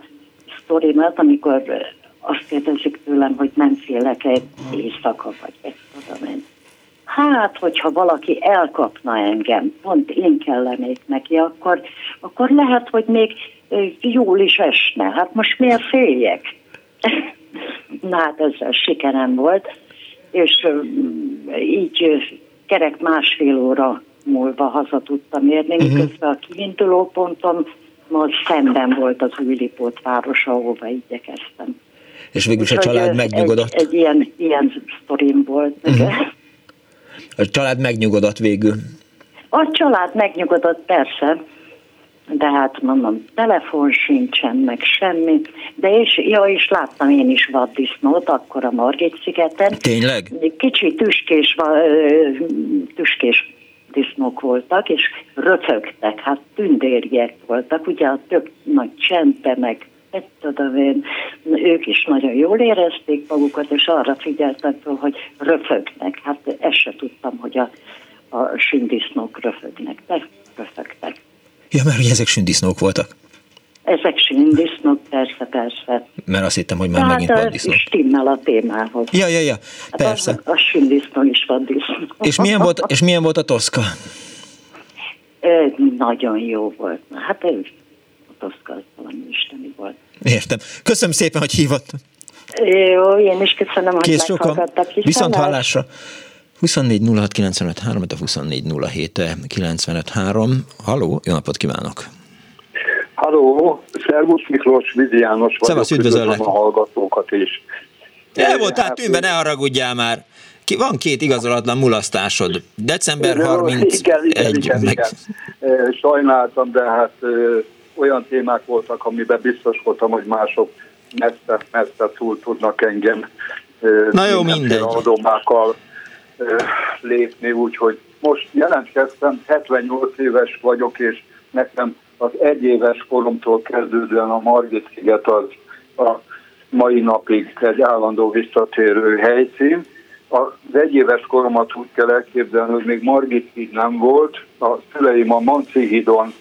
sztorimat, amikor azt kérdezik tőlem, hogy nem félek egy éjszaka, vagy egy tudom én. Hát, hogyha valaki elkapna engem, pont én kellenék neki, akkor, akkor lehet, hogy még jól is esne. Hát most miért féljek? Na hát ezzel sikerem volt, és így kerek másfél óra múlva haza tudtam érni, uh-huh. miközben a kiinduló pontom majd szemben volt az Újlipót város, ahova igyekeztem. És végül a család megnyugodott? Egy, egy ilyen, ilyen sztorim volt. Uh-huh. A család megnyugodott végül? A család megnyugodott, persze. de hát mondom, telefon sincsen, meg semmi, de és, ja, és láttam én is vaddisznót akkor a Margit szigeten. Tényleg? Kicsi tüskés, tüskés disznók voltak, és röfögtek, hát tündérjek voltak, ugye a tök nagy csente, meg tudom én, ők is nagyon jól érezték magukat, és arra figyeltek hogy röfögnek. Hát ezt se tudtam, hogy a, a sündisznók röfögnek, de röfögtek. Ja, mert ugye ezek sündisznók voltak. Ezek sündisznók, persze, persze. Mert azt hittem, hogy már Tehát megint vaddisznó. stimmel a témához. Ja, ja, ja, persze. Hát a, a sündisznó is vaddisznó. És milyen volt, és milyen volt a Toszka? E, nagyon jó volt. Hát a Toszka az valami isteni volt. Értem. Köszönöm szépen, hogy hívott. Jó, én is köszönöm, hogy Kész meghallgattak. Viszont hallásra. 24 06 95 3, a 24 07 95 3. Halló, jó napot kívánok! Halló, Szervusz Miklós, Vizi János vagyok. Szevasz, üdvözöllek. a hallgatókat is. El volt, tehát tűnve, ne haragudjál már. Ki, van két igazolatlan mulasztásod. December 31. Igen, igen, igen, meg... igen. Sajnáltam, de hát olyan témák voltak, amiben biztos voltam, hogy mások messze, messze túl tudnak engem Na jó, mindegy. adomákkal lépni, úgyhogy most jelentkeztem, 78 éves vagyok, és nekem az egyéves koromtól kezdődően a Margit sziget az a mai napig egy állandó visszatérő helyszín. Az egyéves koromat úgy kell elképzelni, hogy még Margit híd nem volt, a szüleim a Manci hídon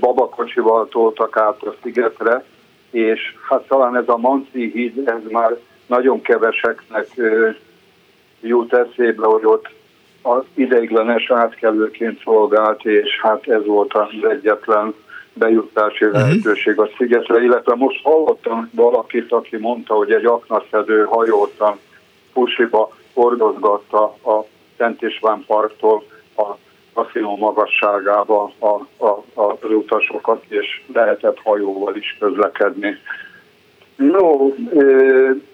babakocsival toltak át a szigetre, és hát talán ez a Manci híd, ez már nagyon keveseknek jut eszébe, hogy ott az ideiglenes átkelőként szolgált, és hát ez volt az egyetlen bejutási uh-huh. lehetőség a szigetre, illetve most hallottam valakit, aki mondta, hogy egy aknaszedő hajótan Pusiba hordozgatta a Szent István parktól a kaszinó magasságába a, a, a utasokat, és lehetett hajóval is közlekedni. No,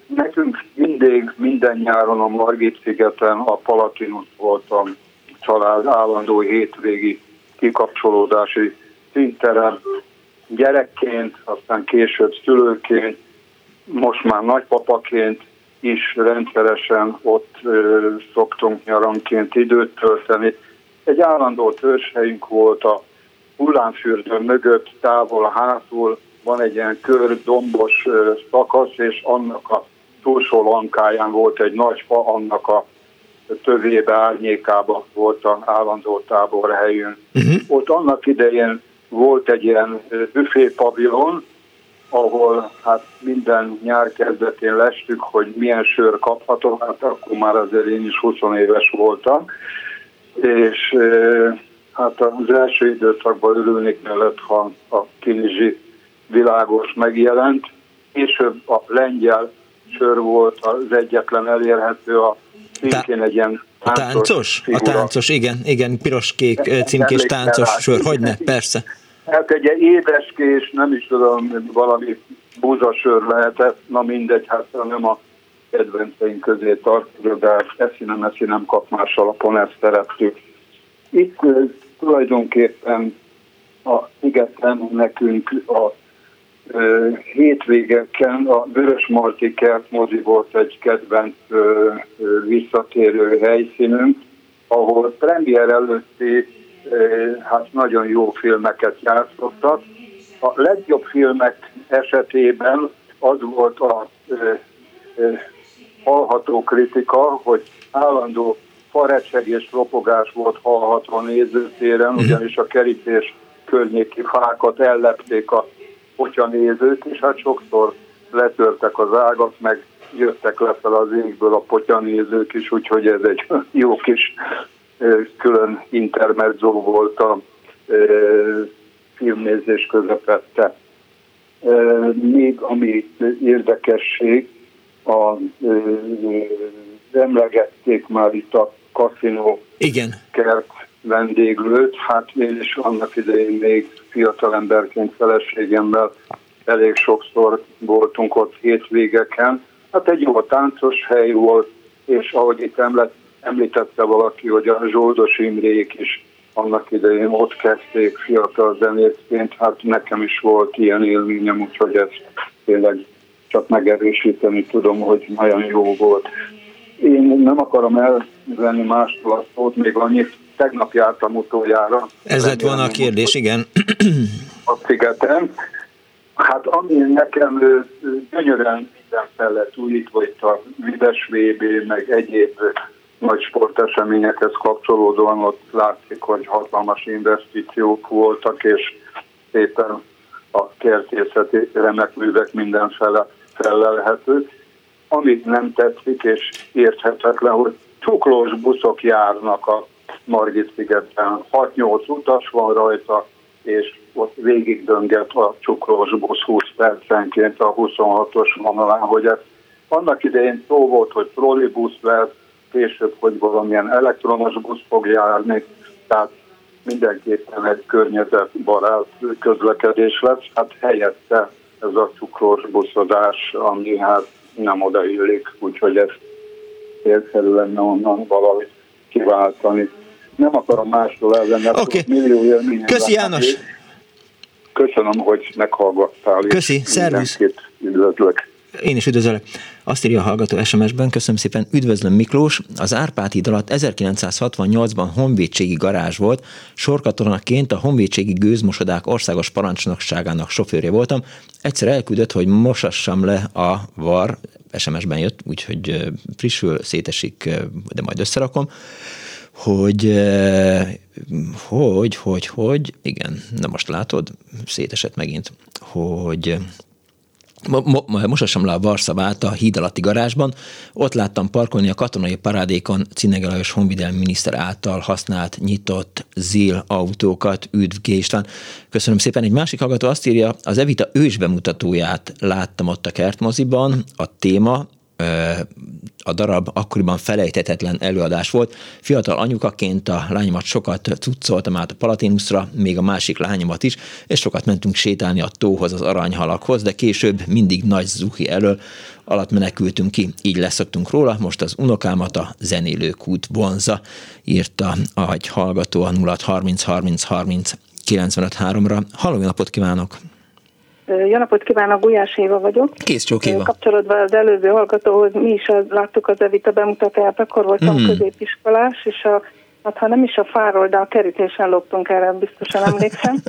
nekünk mindig, minden nyáron a Margit szigeten a Palatinus volt a család állandó hétvégi kikapcsolódási színterem. Gyerekként, aztán később szülőként, most már nagypapaként is rendszeresen ott ö, szoktunk nyaranként időt tölteni. Egy állandó törzshelyünk volt a hullámfürdő mögött, távol hátul, van egy ilyen kör dombos szakasz, és annak a túlsó lankáján volt egy nagy fa, annak a tövébe, árnyékába volt a állandó táborhelyünk. Uh-huh. Ott annak idején volt egy ilyen büfépavilon, ahol hát minden nyár kezdetén lestük, hogy milyen sör kaphatok, hát akkor már azért én is 20 éves voltam, és hát az első időszakban örülni kellett, ha a kinizsi világos megjelent. Később a lengyel sör volt az egyetlen elérhető, a szintén egy ilyen a táncos? A táncos, igen, igen, piros-kék címkés táncos sör, hogyne, persze. Hát egy édeskés, nem is tudom, valami búzasör lehetett, na mindegy, hát nem a kedvenceink közé tartozik, de eszi nem eszi nem kap más alapon, ezt szerettük. Itt tulajdonképpen a szigeten nekünk a hétvégeken a Vörös Marti Kert mozi volt egy kedvenc visszatérő helyszínünk, ahol premier előtti hát nagyon jó filmeket játszottak. A legjobb filmek esetében az volt a hallható kritika, hogy állandó farecseg és ropogás volt hallható a nézőtéren, mhm. ugyanis a kerítés környéki fákat ellepték a potyanézők, és hát sokszor letörtek az ágat, meg jöttek fel az égből a potyanézők is, úgyhogy ez egy jó kis külön intermezzo volt a filmnézés közepette. Még ami érdekesség, a, emlegették már itt a kaszinó Igen. kert vendéglőt, hát én is annak idején még fiatalemberként feleségemmel elég sokszor voltunk ott hétvégeken. Hát egy jó táncos hely volt, és ahogy itt említette valaki, hogy a Zsoldos Imrék is annak idején ott kezdték fiatal zenészként, hát nekem is volt ilyen élményem, úgyhogy ezt tényleg csak megerősíteni tudom, hogy nagyon jó volt. Én nem akarom elvenni mástól a szót, még annyit, tegnap jártam utoljára. Ez lett volna a kérdés, igen. A szigeten. Hát ami nekem gyönyörűen minden felett újítva itt a Vides VB, meg egyéb nagy sporteseményekhez kapcsolódóan ott látszik, hogy hatalmas investíciók voltak, és szépen a kertészeti remek művek mindenfele felelhető. Amit nem tetszik és érthetetlen, hogy cuklós buszok járnak a Margit szigeten. 6-8 utas van rajta, és ott végig dönget a cukrós busz 20 percenként a 26-os vonalán, hogy ez annak idején szó volt, hogy trollibusz lesz, később, hogy valamilyen elektromos busz fog járni, tehát mindenképpen egy környezetbarát közlekedés lesz. Hát helyette ez a cukros buszodás, ami hát nem odaillik, úgyhogy ezt érszerű lenne onnan valahogy kiváltani. Nem akarom mástól elvenni, okay. millió élményen. Köszi János! Köszönöm, hogy meghallgattál. Köszi, szervusz! Üdvözlök! Én is üdvözlök. Azt írja a hallgató SMS-ben, köszönöm szépen, üdvözlöm Miklós. Az Árpád híd alatt 1968-ban honvédségi garázs volt, sorkatonaként a honvédségi gőzmosodák országos parancsnokságának sofőrje voltam. Egyszer elküldött, hogy mosassam le a var, SMS-ben jött, úgyhogy frissül, szétesik, de majd összerakom hogy, hogy, hogy, hogy, igen, na most látod, szétesett megint, hogy mosassam le a Varszavát a híd alatti garázsban. Ott láttam parkolni a katonai parádékon Cinege Lajos miniszter által használt, nyitott zél autókat. Üdv Géstván. Köszönöm szépen. Egy másik hallgató azt írja, az Evita ős bemutatóját láttam ott a kertmoziban. A téma a darab akkoriban felejtetetlen előadás volt. Fiatal anyukaként a lányomat sokat cuccoltam át a Palatinusra, még a másik lányomat is, és sokat mentünk sétálni a tóhoz, az aranyhalakhoz, de később mindig nagy zuhi elől alatt menekültünk ki, így leszoktunk róla, most az unokámat a zenélőkút vonza, írta egy hallgató a 0 30 30 30 ra Halló, napot kívánok! Jó napot kívánok, Gulyás Éva vagyok. Kész csók Éva. Kapcsolatban az előző hallgatóhoz, mi is az, láttuk az Evita bemutatóját, akkor voltam mm. középiskolás, és a, hát ha nem is a fáról, de a kerítésen loptunk erre, biztosan emlékszem.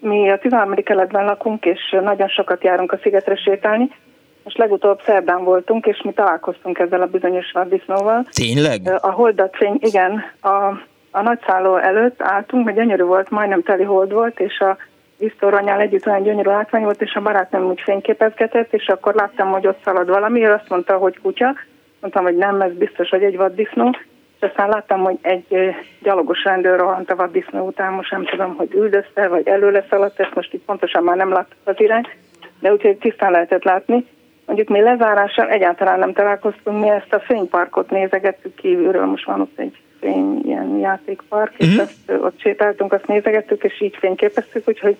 mi a 13. keletben lakunk, és nagyon sokat járunk a szigetre sétálni. Most legutóbb szerdán voltunk, és mi találkoztunk ezzel a bizonyos vaddisznóval. Tényleg? A holdatfény, igen, a, a nagyszálló előtt álltunk, mert gyönyörű volt, majdnem teli hold volt, és a víztoronyál együtt olyan gyönyörű látvány volt, és a barátnőm úgy fényképezgetett, és akkor láttam, hogy ott szalad valami, ő azt mondta, hogy kutya, mondtam, hogy nem, ez biztos, hogy egy vaddisznó, és aztán láttam, hogy egy gyalogos rendőr rohant a vaddisznó után, most nem tudom, hogy üldözte, vagy előle szaladt, ezt most itt pontosan már nem láttuk az irány, de úgyhogy tisztán lehetett látni. Mondjuk mi lezárással egyáltalán nem találkoztunk, mi ezt a fényparkot nézegettük kívülről, most van ott egy fény, ilyen játékpark, uh-huh. és mhm. azt, ott sétáltunk, azt nézegettük, és így fényképeztük, úgyhogy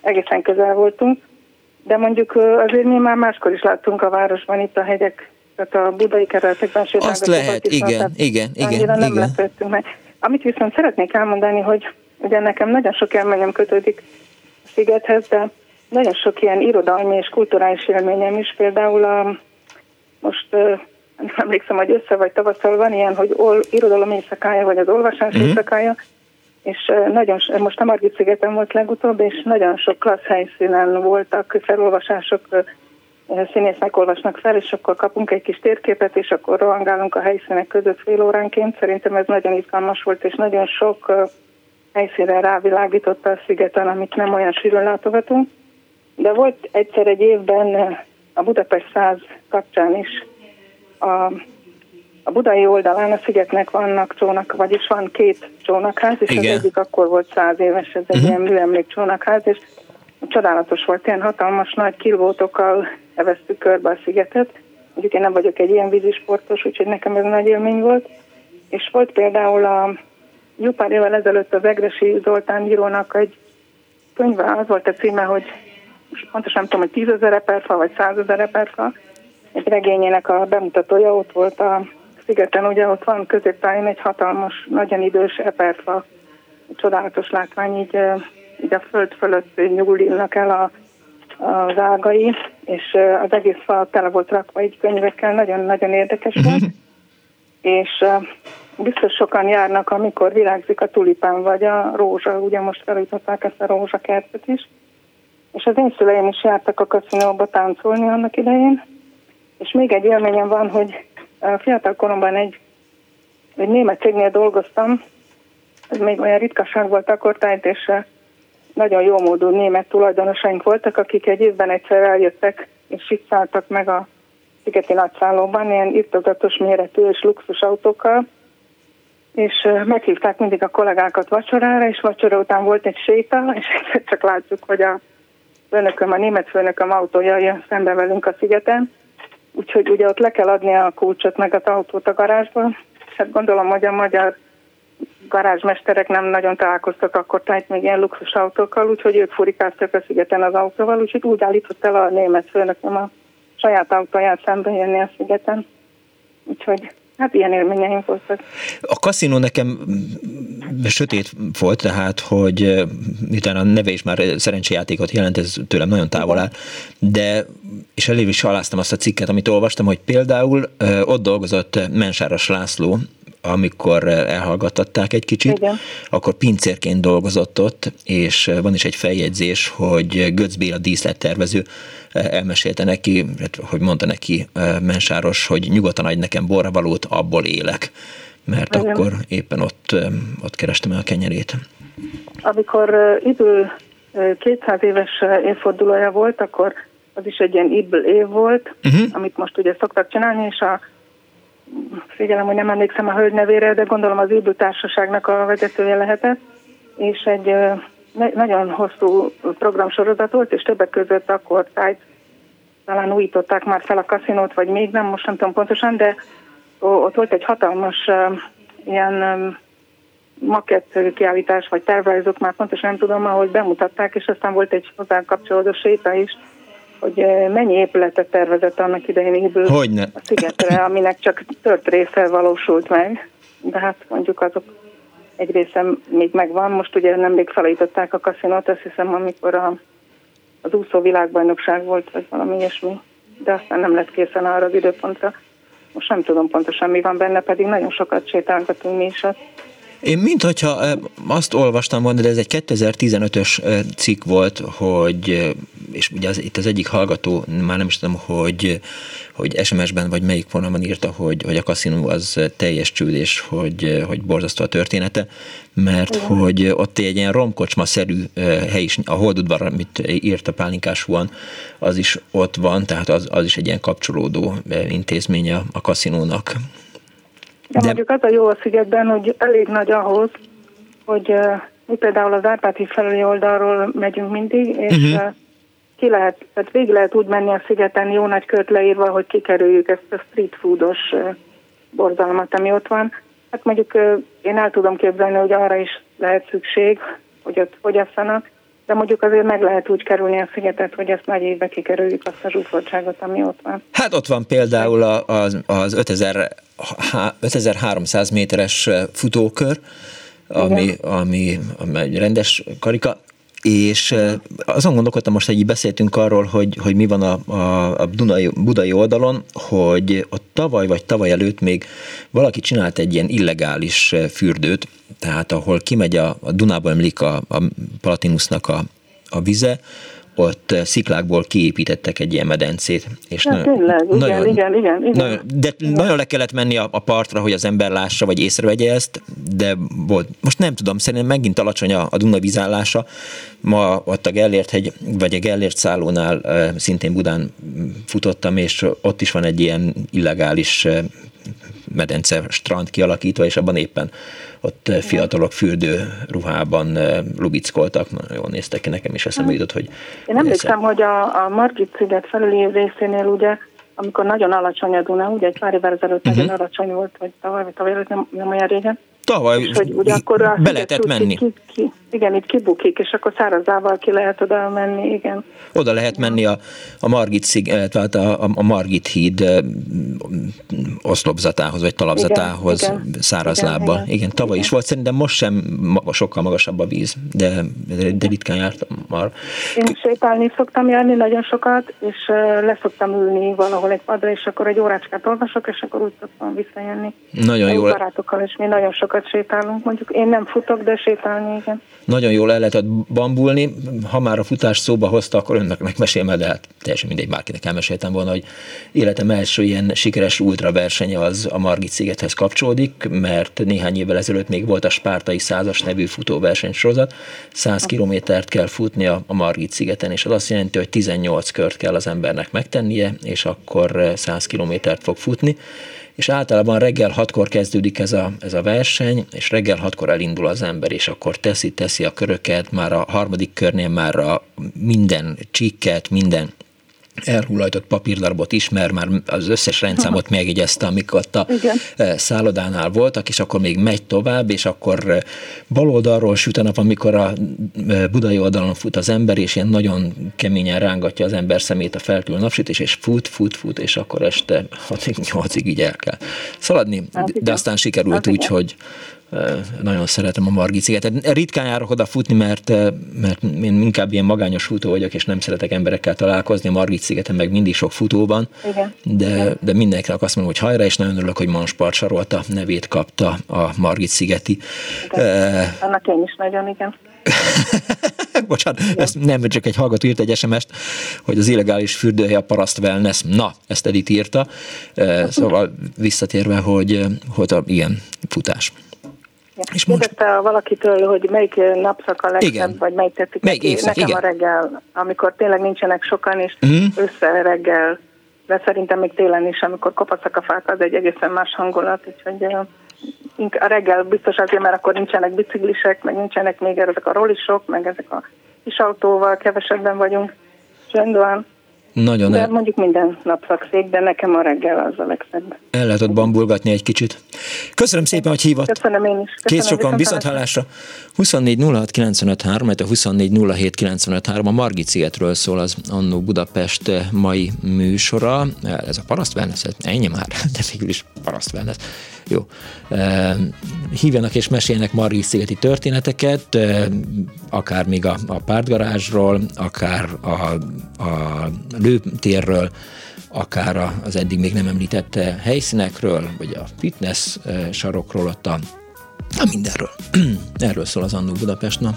egészen közel voltunk. De mondjuk azért mi már máskor is láttunk a városban, itt a hegyek, tehát a budai kerületekben sétáltunk. Azt lehet, igen, igen, igen, igen. nem igen. meg. Amit viszont szeretnék elmondani, hogy ugye nekem nagyon sok élményem kötődik a szigethez, de nagyon sok ilyen irodalmi és kulturális élményem is, például a, most nem emlékszem, hogy össze vagy tavasszal van ilyen, hogy ol, irodalom éjszakája, vagy az olvasás uh-huh. éjszakája, és nagyon, most a Margit szigeten volt legutóbb, és nagyon sok klassz helyszínen voltak felolvasások, színészek olvasnak fel, és akkor kapunk egy kis térképet, és akkor rohangálunk a helyszínek között fél óránként. Szerintem ez nagyon izgalmas volt, és nagyon sok helyszínre rávilágította a szigeten, amit nem olyan sűrűn látogatunk. De volt egyszer egy évben a Budapest 100 kapcsán is a a budai oldalán a szigetnek vannak csónak, vagyis van két csónakház, és Igen. az egyik akkor volt száz éves, ez egy uh-huh. ilyen műemlék csónakház, és csodálatos volt, ilyen hatalmas nagy kilvótokkal eveztük körbe a szigetet. Mondjuk én nem vagyok egy ilyen vízisportos, úgyhogy nekem ez nagy élmény volt. És volt például a jó pár évvel ezelőtt az Egresi Zoltán írónak egy könyve, az volt a címe, hogy most pontosan nem tudom, hogy tízezer eperfa vagy százezer eperfa, egy regényének a bemutatója ott volt a szigeten ugye ott van középtáján egy hatalmas, nagyon idős eperfa, csodálatos látvány, így, így a föld fölött nyúlnak el a, az ágai, és az egész fal tele volt rakva így könyvekkel, nagyon-nagyon érdekes volt. Uh-huh. És biztos sokan járnak, amikor virágzik a tulipán vagy a rózsa, ugye most felújították ezt a rózsakertet is. És az én szüleim is jártak a kaszinóba táncolni annak idején. És még egy élményem van, hogy fiatal koromban egy, egy német cégnél dolgoztam, ez még olyan ritkaság volt akkor tájt, és nagyon jó módú német tulajdonosaink voltak, akik egy évben egyszer eljöttek, és itt szálltak meg a szigeti nagyszállóban, ilyen irtogatos méretű és luxus autókkal, és meghívták mindig a kollégákat vacsorára, és vacsora után volt egy séta, és csak látjuk, hogy a főnököm, a német főnököm autója jön szembe velünk a szigeten, úgyhogy ugye ott le kell adni a kulcsot meg az autót a garázsból. Hát gondolom, hogy a magyar garázsmesterek nem nagyon találkoztak akkor tehát még ilyen luxus autókkal, úgyhogy ők furikáztak a szigeten az autóval, úgyhogy úgy állított el a német főnököm a saját autóját szembe jönni a szigeten. Úgyhogy Hát ilyen élményeim voltak. A kaszinó nekem sötét volt, tehát, hogy miután a neve is már szerencsejátékot jelent, ez tőlem nagyon távol áll, de, és elév is aláztam azt a cikket, amit olvastam, hogy például ott dolgozott Mensáros László, amikor elhallgattatták egy kicsit, Igen. akkor pincérként dolgozott ott, és van is egy feljegyzés, hogy Götz Béla díszlettervező elmesélte neki, hogy mondta neki Mensáros, hogy nyugodtan adj nekem borravalót, abból élek, mert Igen. akkor éppen ott, ott kerestem el a kenyerét. Amikor idő 200 éves évfordulója volt, akkor az is egy ilyen Ibl év volt, uh-huh. amit most ugye szoktak csinálni, és a figyelem, hogy nem emlékszem a hölgy nevére, de gondolom az társaságnak a vezetője lehetett, és egy nagyon hosszú programsorozat volt, és többek között akkor tájt, talán újították már fel a kaszinót, vagy még nem, most nem tudom pontosan, de ott volt egy hatalmas ilyen makett kiállítás, vagy tervrajzok, már pontosan nem tudom, ahol bemutatták, és aztán volt egy hozzá kapcsolódó séta is, hogy mennyi épületet tervezett annak idején épül Hogyne. a szigetre, aminek csak tört része valósult meg, de hát mondjuk azok egy része még megvan. Most ugye nemrég felújították a kaszinót, azt hiszem, amikor a, az úszó világbajnokság volt, vagy valami ilyesmi, de aztán nem lett készen arra az időpontra. Most nem tudom pontosan mi van benne, pedig nagyon sokat sétálgatunk mi is ott. Én mintha azt olvastam volna, de ez egy 2015-ös cikk volt, hogy, és ugye az, itt az egyik hallgató, már nem is tudom, hogy, hogy SMS-ben vagy melyik vonalban írta, hogy, hogy a kaszinó az teljes csőd, és hogy, hogy borzasztó a története, mert Igen. hogy ott egy ilyen romkocsma-szerű hely is, a Holdudvar, amit írt a Pálinkás Juan, az is ott van, tehát az, az is egy ilyen kapcsolódó intézménye a kaszinónak. De, de mondjuk az a jó a szigetben, hogy elég nagy ahhoz, hogy uh, mi például az Árpáti felüli oldalról megyünk mindig, és uh-huh. ki lehet, tehát végig lehet úgy menni a szigeten jó nagy kört leírva, hogy kikerüljük ezt a street foodos uh, borzalmat, ami ott van. Hát mondjuk uh, én el tudom képzelni, hogy arra is lehet szükség, hogy ott fogyasszanak, de mondjuk azért meg lehet úgy kerülni a szigetet, hogy ezt nagy évbe kikerüljük azt a zsúfoltságot, ami ott van. Hát ott van például az, az 5000 5300 méteres futókör, ami, ami, ami egy rendes karika, és azon gondolkodtam most, hogy így beszéltünk arról, hogy, hogy mi van a, a, a Dunai, budai oldalon, hogy ott tavaly vagy tavaly előtt még valaki csinált egy ilyen illegális fürdőt, tehát ahol kimegy a, a Dunába emlik a, a Palatinusnak a, a vize, ott eh, sziklákból kiépítettek egy ilyen medencét. És ja, nagyon, tényleg, igen, nagyon, igen, igen, igen. Nagyon, de igen. nagyon le kellett menni a, a partra, hogy az ember lássa, vagy észrevegye ezt, de volt. Most nem tudom, szerintem megint alacsony a, a Duna vízállása. Ma ott a Gellért hegy, vagy a Gellért szállónál eh, szintén Budán futottam, és ott is van egy ilyen illegális eh, medence strand kialakítva, és abban éppen ott fiatalok fürdő ruhában lubickoltak, nagyon jól néztek ki, nekem is eszembe jutott, hogy... Én emlékszem, hogy a, a Margit sziget felüli részénél ugye, amikor nagyon alacsony a Duna, ugye egy pár évvel ezelőtt uh-huh. nagyon alacsony volt, vagy tavaly, vagy tavaly nem, nem olyan régen, Tavaly és hogy ugye akkor be lehetett menni. Ki, ki, igen, itt kibukik, és akkor szárazával ki lehet oda menni, igen. Oda lehet menni a, a Margit sziget, tehát a, a Margit híd oszlopzatához, vagy talapzatához igen, száraz igen, lábbal. Igen, igen, tavaly igen. is volt, szerintem most sem sokkal magasabb a víz, de, de ritkán jártam már. Én sétálni szoktam járni nagyon sokat, és leszoktam ülni valahol egy padra, és akkor egy órácskát olvasok, és akkor úgy szoktam visszajönni. Nagyon jó. barátokkal, és mi nagyon sokat sétálunk. Mondjuk én nem futok, de sétálni, igen nagyon jól el lehetett bambulni. Ha már a futás szóba hozta, akkor önnek megmesélem, de hát teljesen mindegy, bárkinek elmeséltem volna, hogy életem első ilyen sikeres ultraversenye az a Margit szigethez kapcsolódik, mert néhány évvel ezelőtt még volt a Spártai százas nevű futóversenysorozat. 100 kilométert kell futnia a Margit szigeten, és az azt jelenti, hogy 18 kört kell az embernek megtennie, és akkor 100 kilométert fog futni és általában reggel hatkor kezdődik ez a, ez a verseny, és reggel hatkor elindul az ember, és akkor teszi, teszi a köröket, már a harmadik körnél már a minden csikket, minden elhullajtott papírdarabot ismer, már az összes rendszámot megjegyezte, amik ott a Igen. E, szállodánál voltak, és akkor még megy tovább, és akkor e, bal oldalról süt a nap, amikor a e, budai oldalon fut az ember, és ilyen nagyon keményen rángatja az ember szemét a feltűnő napsütés, és fut, fut, fut, és akkor este 6-8-ig így el kell szaladni, hát, de aztán sikerült hát, úgy, hogy nagyon szeretem a Margit szigetet. Ritkán járok oda futni, mert, mert én inkább ilyen magányos futó vagyok, és nem szeretek emberekkel találkozni. A Margit szigeten meg mindig sok futó van, Igen. De, de mindenkinek azt mondom, hogy hajrá, és nagyon örülök, hogy Manspart Sarolta nevét kapta a Margit szigeti. Uh, Annak én is nagyon, igen. Bocsánat, ezt nem csak egy hallgató írt egy SMS-t, hogy az illegális fürdőhely a paraszt wellness. Na, ezt Edith írta. Szóval visszatérve, hogy, hogy a, ilyen futás. És Kérdezte most... valakitől, hogy melyik napszak a legszebb, vagy melyik tetszik melyik neki. Évszak, Nekem igen. a reggel, amikor tényleg nincsenek sokan, és mm. össze reggel, de szerintem még télen is, amikor kopacak a fák, az egy egészen más hangulat, úgyhogy a reggel biztos azért, mert akkor nincsenek biciklisek, meg nincsenek még ezek a rollisok, meg ezek a kis autóval kevesebben vagyunk. Csendben nagyon de el... mondjuk minden nap szép, de nekem a reggel az a legszebb. El lehet ott bambulgatni egy kicsit. Köszönöm szépen, hogy hívott. Köszönöm én is. Köszönöm, Kész sokan, viszont hallásra. 24 06 a 24 a Margit szigetről szól az Annó Budapest mai műsora. Ez a paraszt wellness, ennyi már, de végül is paraszt wellness. Jó. Hívjanak és meséljenek Margit szigeti történeteket, akár még a, a pártgarázsról, akár a, a lőtérről, akár az eddig még nem említett helyszínekről, vagy a fitness sarokról, ott a, a mindenről. Erről szól az Annó Budapest nap.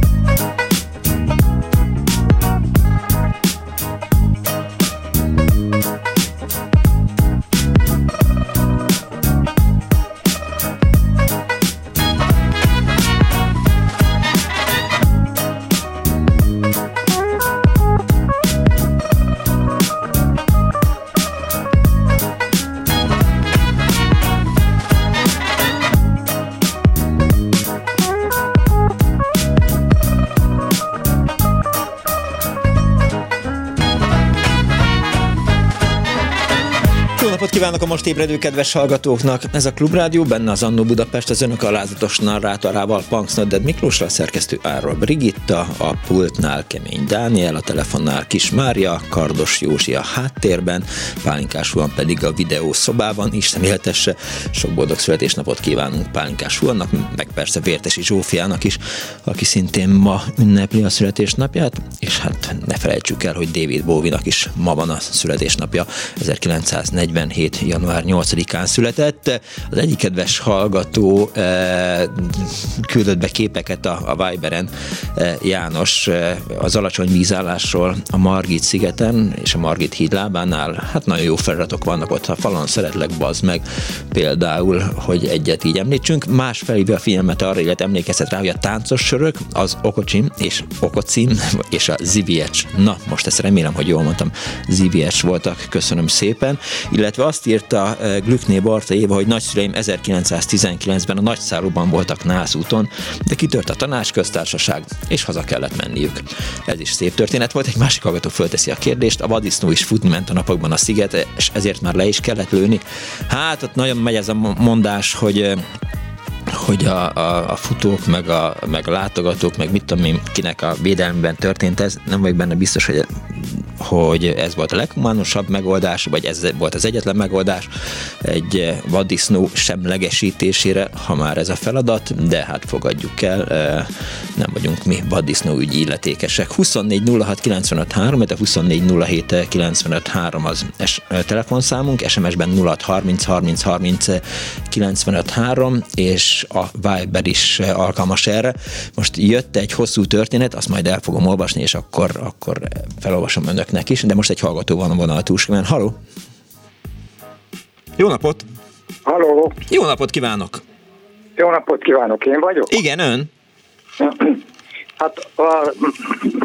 Kívánok a most ébredő kedves hallgatóknak! Ez a Klubrádió, benne az Annó Budapest, az önök alázatos narrátorával Punks Nodded Miklósra, szerkesztő Áról Brigitta, a pultnál Kemény Dániel, a telefonnál Kis Mária, Kardos Józsi a háttérben, Pálinkás Huan pedig a videó szobában, Isten éltesse, sok boldog születésnapot kívánunk Pálinkás Huannak, meg persze Vértesi Zsófiának is, aki szintén ma ünnepli a születésnapját, és hát ne felejtsük el, hogy David Bowie-nak is ma van a születésnapja, 1947 2017. január 8-án született. Az egyik kedves hallgató eh, küldött be képeket a, a Viberen, eh, János, eh, az alacsony vízállásról a Margit szigeten és a Margit híd lábánál. Hát nagyon jó feliratok vannak ott, ha falon szeretlek, bazd meg például, hogy egyet így említsünk. Más felhívja a figyelmet arra, illetve emlékeztet rá, hogy a táncos sörök, az Okocsim és Okocim és a Ziviecs. Na, most ezt remélem, hogy jól mondtam, Ziviecs voltak, köszönöm szépen. Illetve azt írta eh, Glückné Barta Éva, hogy nagyszüleim 1919-ben a nagyszállóban voltak Nászúton, de kitört a tanácsköztársaság, és haza kellett menniük. Ez is szép történet volt. Egy másik hallgató fölteszi a kérdést, a vadisznó is futni ment a napokban a sziget, és ezért már le is kellett lőni. Hát ott nagyon megy ez a mondás, hogy eh, hogy a, a, a futók, meg a, meg a látogatók, meg mit tudom én, kinek a védelmében történt ez, nem vagyok benne biztos, hogy hogy ez volt a leghumánusabb megoldás, vagy ez volt az egyetlen megoldás egy vaddisznó semlegesítésére, ha már ez a feladat, de hát fogadjuk el, nem vagyunk mi vaddisznó ügyi illetékesek. 24 06 95 3, de 24 07 95 3 az telefonszámunk, SMS-ben 06 30 30 30 95 3, és a Viber is alkalmas erre. Most jött egy hosszú történet, azt majd el fogom olvasni, és akkor, akkor felolvasom önöknek is, de most egy hallgató van a vonal túlsóban. Haló! Jó napot! Haló! Jó napot kívánok! Jó napot kívánok, én vagyok? Igen, ön? Hát a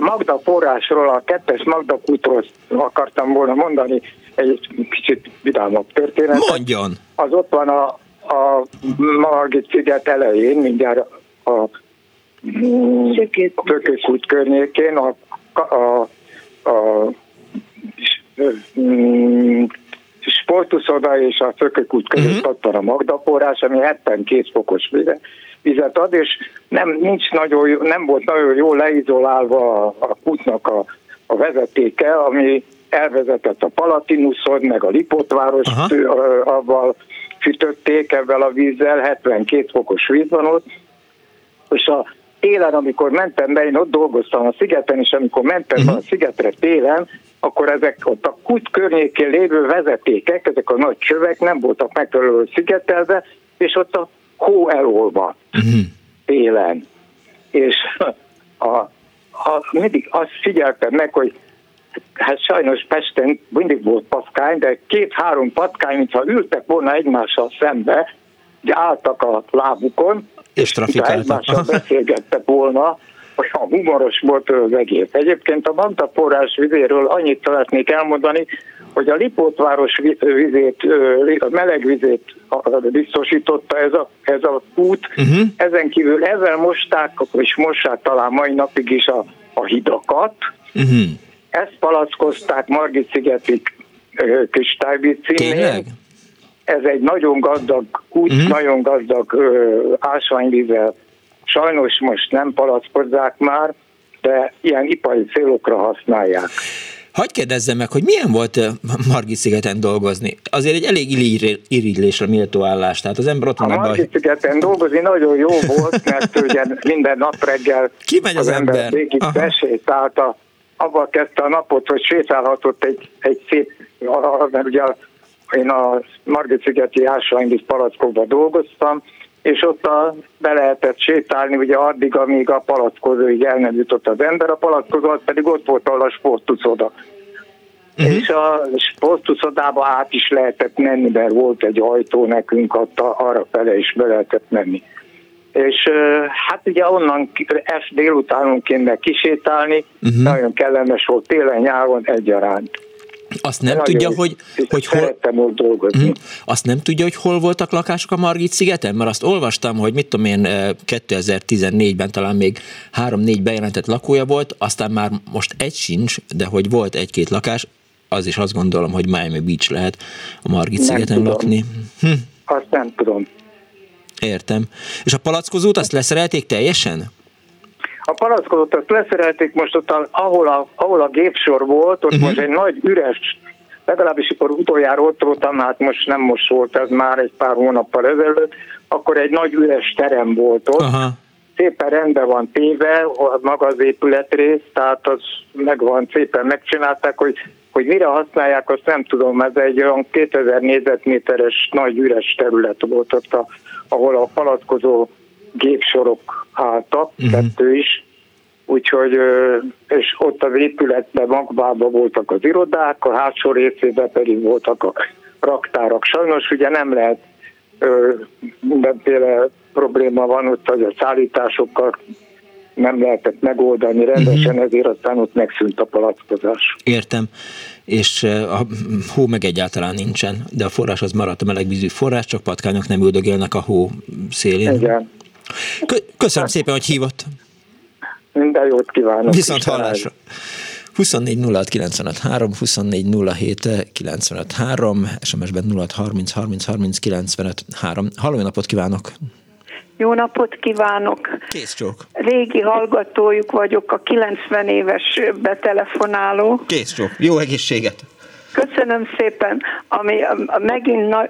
Magda forrásról, a kettes Magda kútról akartam volna mondani egy kicsit vidámabb történet. Mondjon! Az ott van a, a Margit sziget elején, mindjárt a, Tökékút környékén, a, a, a sportuszoda és a Fökökút között uh-huh. ott van a Magda forrás, ami 72 fokos vizet ad, és nem, nincs nagyon, jó, nem volt nagyon jól leizolálva a, a kútnak a, a vezetéke, ami elvezetett a Palatinuszon, meg a Lipotváros, avval sütötték ebben a vízzel, 72 fokos víz van ott, és a télen, amikor mentem be, én ott dolgoztam a szigeten, és amikor mentem uh-huh. a szigetre télen, akkor ezek ott a kút környékén lévő vezetékek, ezek a nagy csövek nem voltak megfelelően szigetelve, és ott a hó elolva uh-huh. télen. És a, a, mindig azt figyeltem meg, hogy hát sajnos Pesten mindig volt patkány, de két-három patkány, mintha ültek volna egymással szembe, ugye álltak a lábukon, és trafikáltak. Egymással beszélgettek volna, olyan humoros volt az egész. Egyébként a Magda forrás vizéről annyit szeretnék elmondani, hogy a Lipótváros vizét, a meleg vizét biztosította ez a, ez a út. Uh-huh. Ezen kívül ezzel mosták, és mossák talán mai napig is a, a hidakat. Uh-huh. Ezt palackozták Margit szigetig kristályvízcímén. Ez egy nagyon gazdag út, uh-huh. nagyon gazdag ö, ásványvízzel Sajnos most nem palackozzák már, de ilyen ipari célokra használják. Hagy kérdezzem meg, hogy milyen volt Margit szigeten dolgozni? Azért egy elég irigylésre méltó állás, tehát az ember ott van. A Margit szigeten dolgozni nagyon jó volt, mert ugye minden nap reggel Ki megy az, az ember, ember végig besétálta, abban kezdte a napot, hogy sétálhatott egy, egy szép, mert ugye én a Margit szigeti ásványvíz palackokban dolgoztam, és ott a, be lehetett sétálni ugye addig, amíg a palackozóig el nem jutott az ember, a palackozó az pedig ott volt, ahol a sportuszoda. Uh-huh. És a sportuszodába át is lehetett menni, mert volt egy ajtó nekünk, ott arra fele is be lehetett menni. És hát ugye onnan es délutánonként kisétálni, uh-huh. nagyon kellemes volt télen-nyáron egyaránt. Azt nem tudja, hogy, hogy hol... Ott dolgozni. Mm. Azt nem tudja, hogy hol voltak lakások a Margit szigeten? Mert azt olvastam, hogy mit tudom én, 2014-ben talán még három-négy bejelentett lakója volt, aztán már most egy sincs, de hogy volt egy-két lakás, az is azt gondolom, hogy Miami Beach lehet a Margit nem szigeten tudom. lakni. Hm. Azt nem tudom. Értem. És a palackozót azt leszerelték teljesen? A palackozót azt leszerelték most ott, ahol a, ahol a gépsor volt, ott uh-huh. most egy nagy üres, legalábbis akkor utoljára ott voltam, hát most nem most volt ez már egy pár hónappal ezelőtt, akkor egy nagy üres terem volt ott, uh-huh. szépen rendben van téve, maga az épületrész, tehát az meg van szépen megcsinálták, hogy hogy mire használják, azt nem tudom, ez egy olyan 2000 négyzetméteres nagy üres terület volt ott, a, ahol a palackozó gépsorok álltak, uh-huh. kettő is, úgyhogy, és ott az épületben magvában voltak az irodák, a hátsó részében pedig voltak a raktárak. Sajnos ugye nem lehet mindenféle probléma van ott, hogy a szállításokkal nem lehetett megoldani rendesen, uh-huh. ezért aztán ott megszűnt a palackozás. Értem, és a hó meg egyáltalán nincsen, de a forrás az maradt a melegvízű forrás, csak patkányok nem üldögélnek a hó szélén. Igen. Köszönöm szépen, hogy hívott. Minden jót kívánok. Viszont hallásra. 24 06 95 3, 24 07 95 3, SMS-ben 06 30 30 30 95 3. Halló, napot kívánok! Jó napot kívánok! Kész csók. Régi hallgatójuk vagyok, a 90 éves betelefonáló. Kész csók. Jó egészséget! Köszönöm szépen, ami megint na,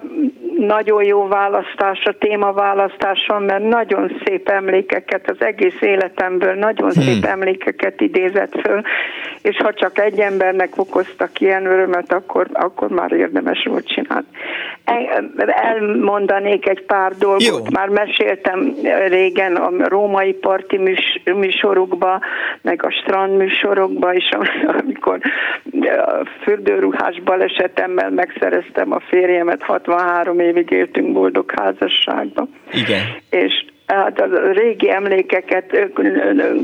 nagyon jó választás a témaválasztáson, mert nagyon szép emlékeket, az egész életemből nagyon hmm. szép emlékeket idézett föl, és ha csak egy embernek okoztak ilyen örömet, akkor, akkor már érdemes volt csinálni. Elmondanék egy pár dolgot, jó. már meséltem régen a római parti műs, műsorokba, meg a strand műsorokba is, amikor a fürdőruhás más balesetemmel megszereztem a férjemet, 63 évig éltünk boldog házasságban. Igen. És hát a régi emlékeket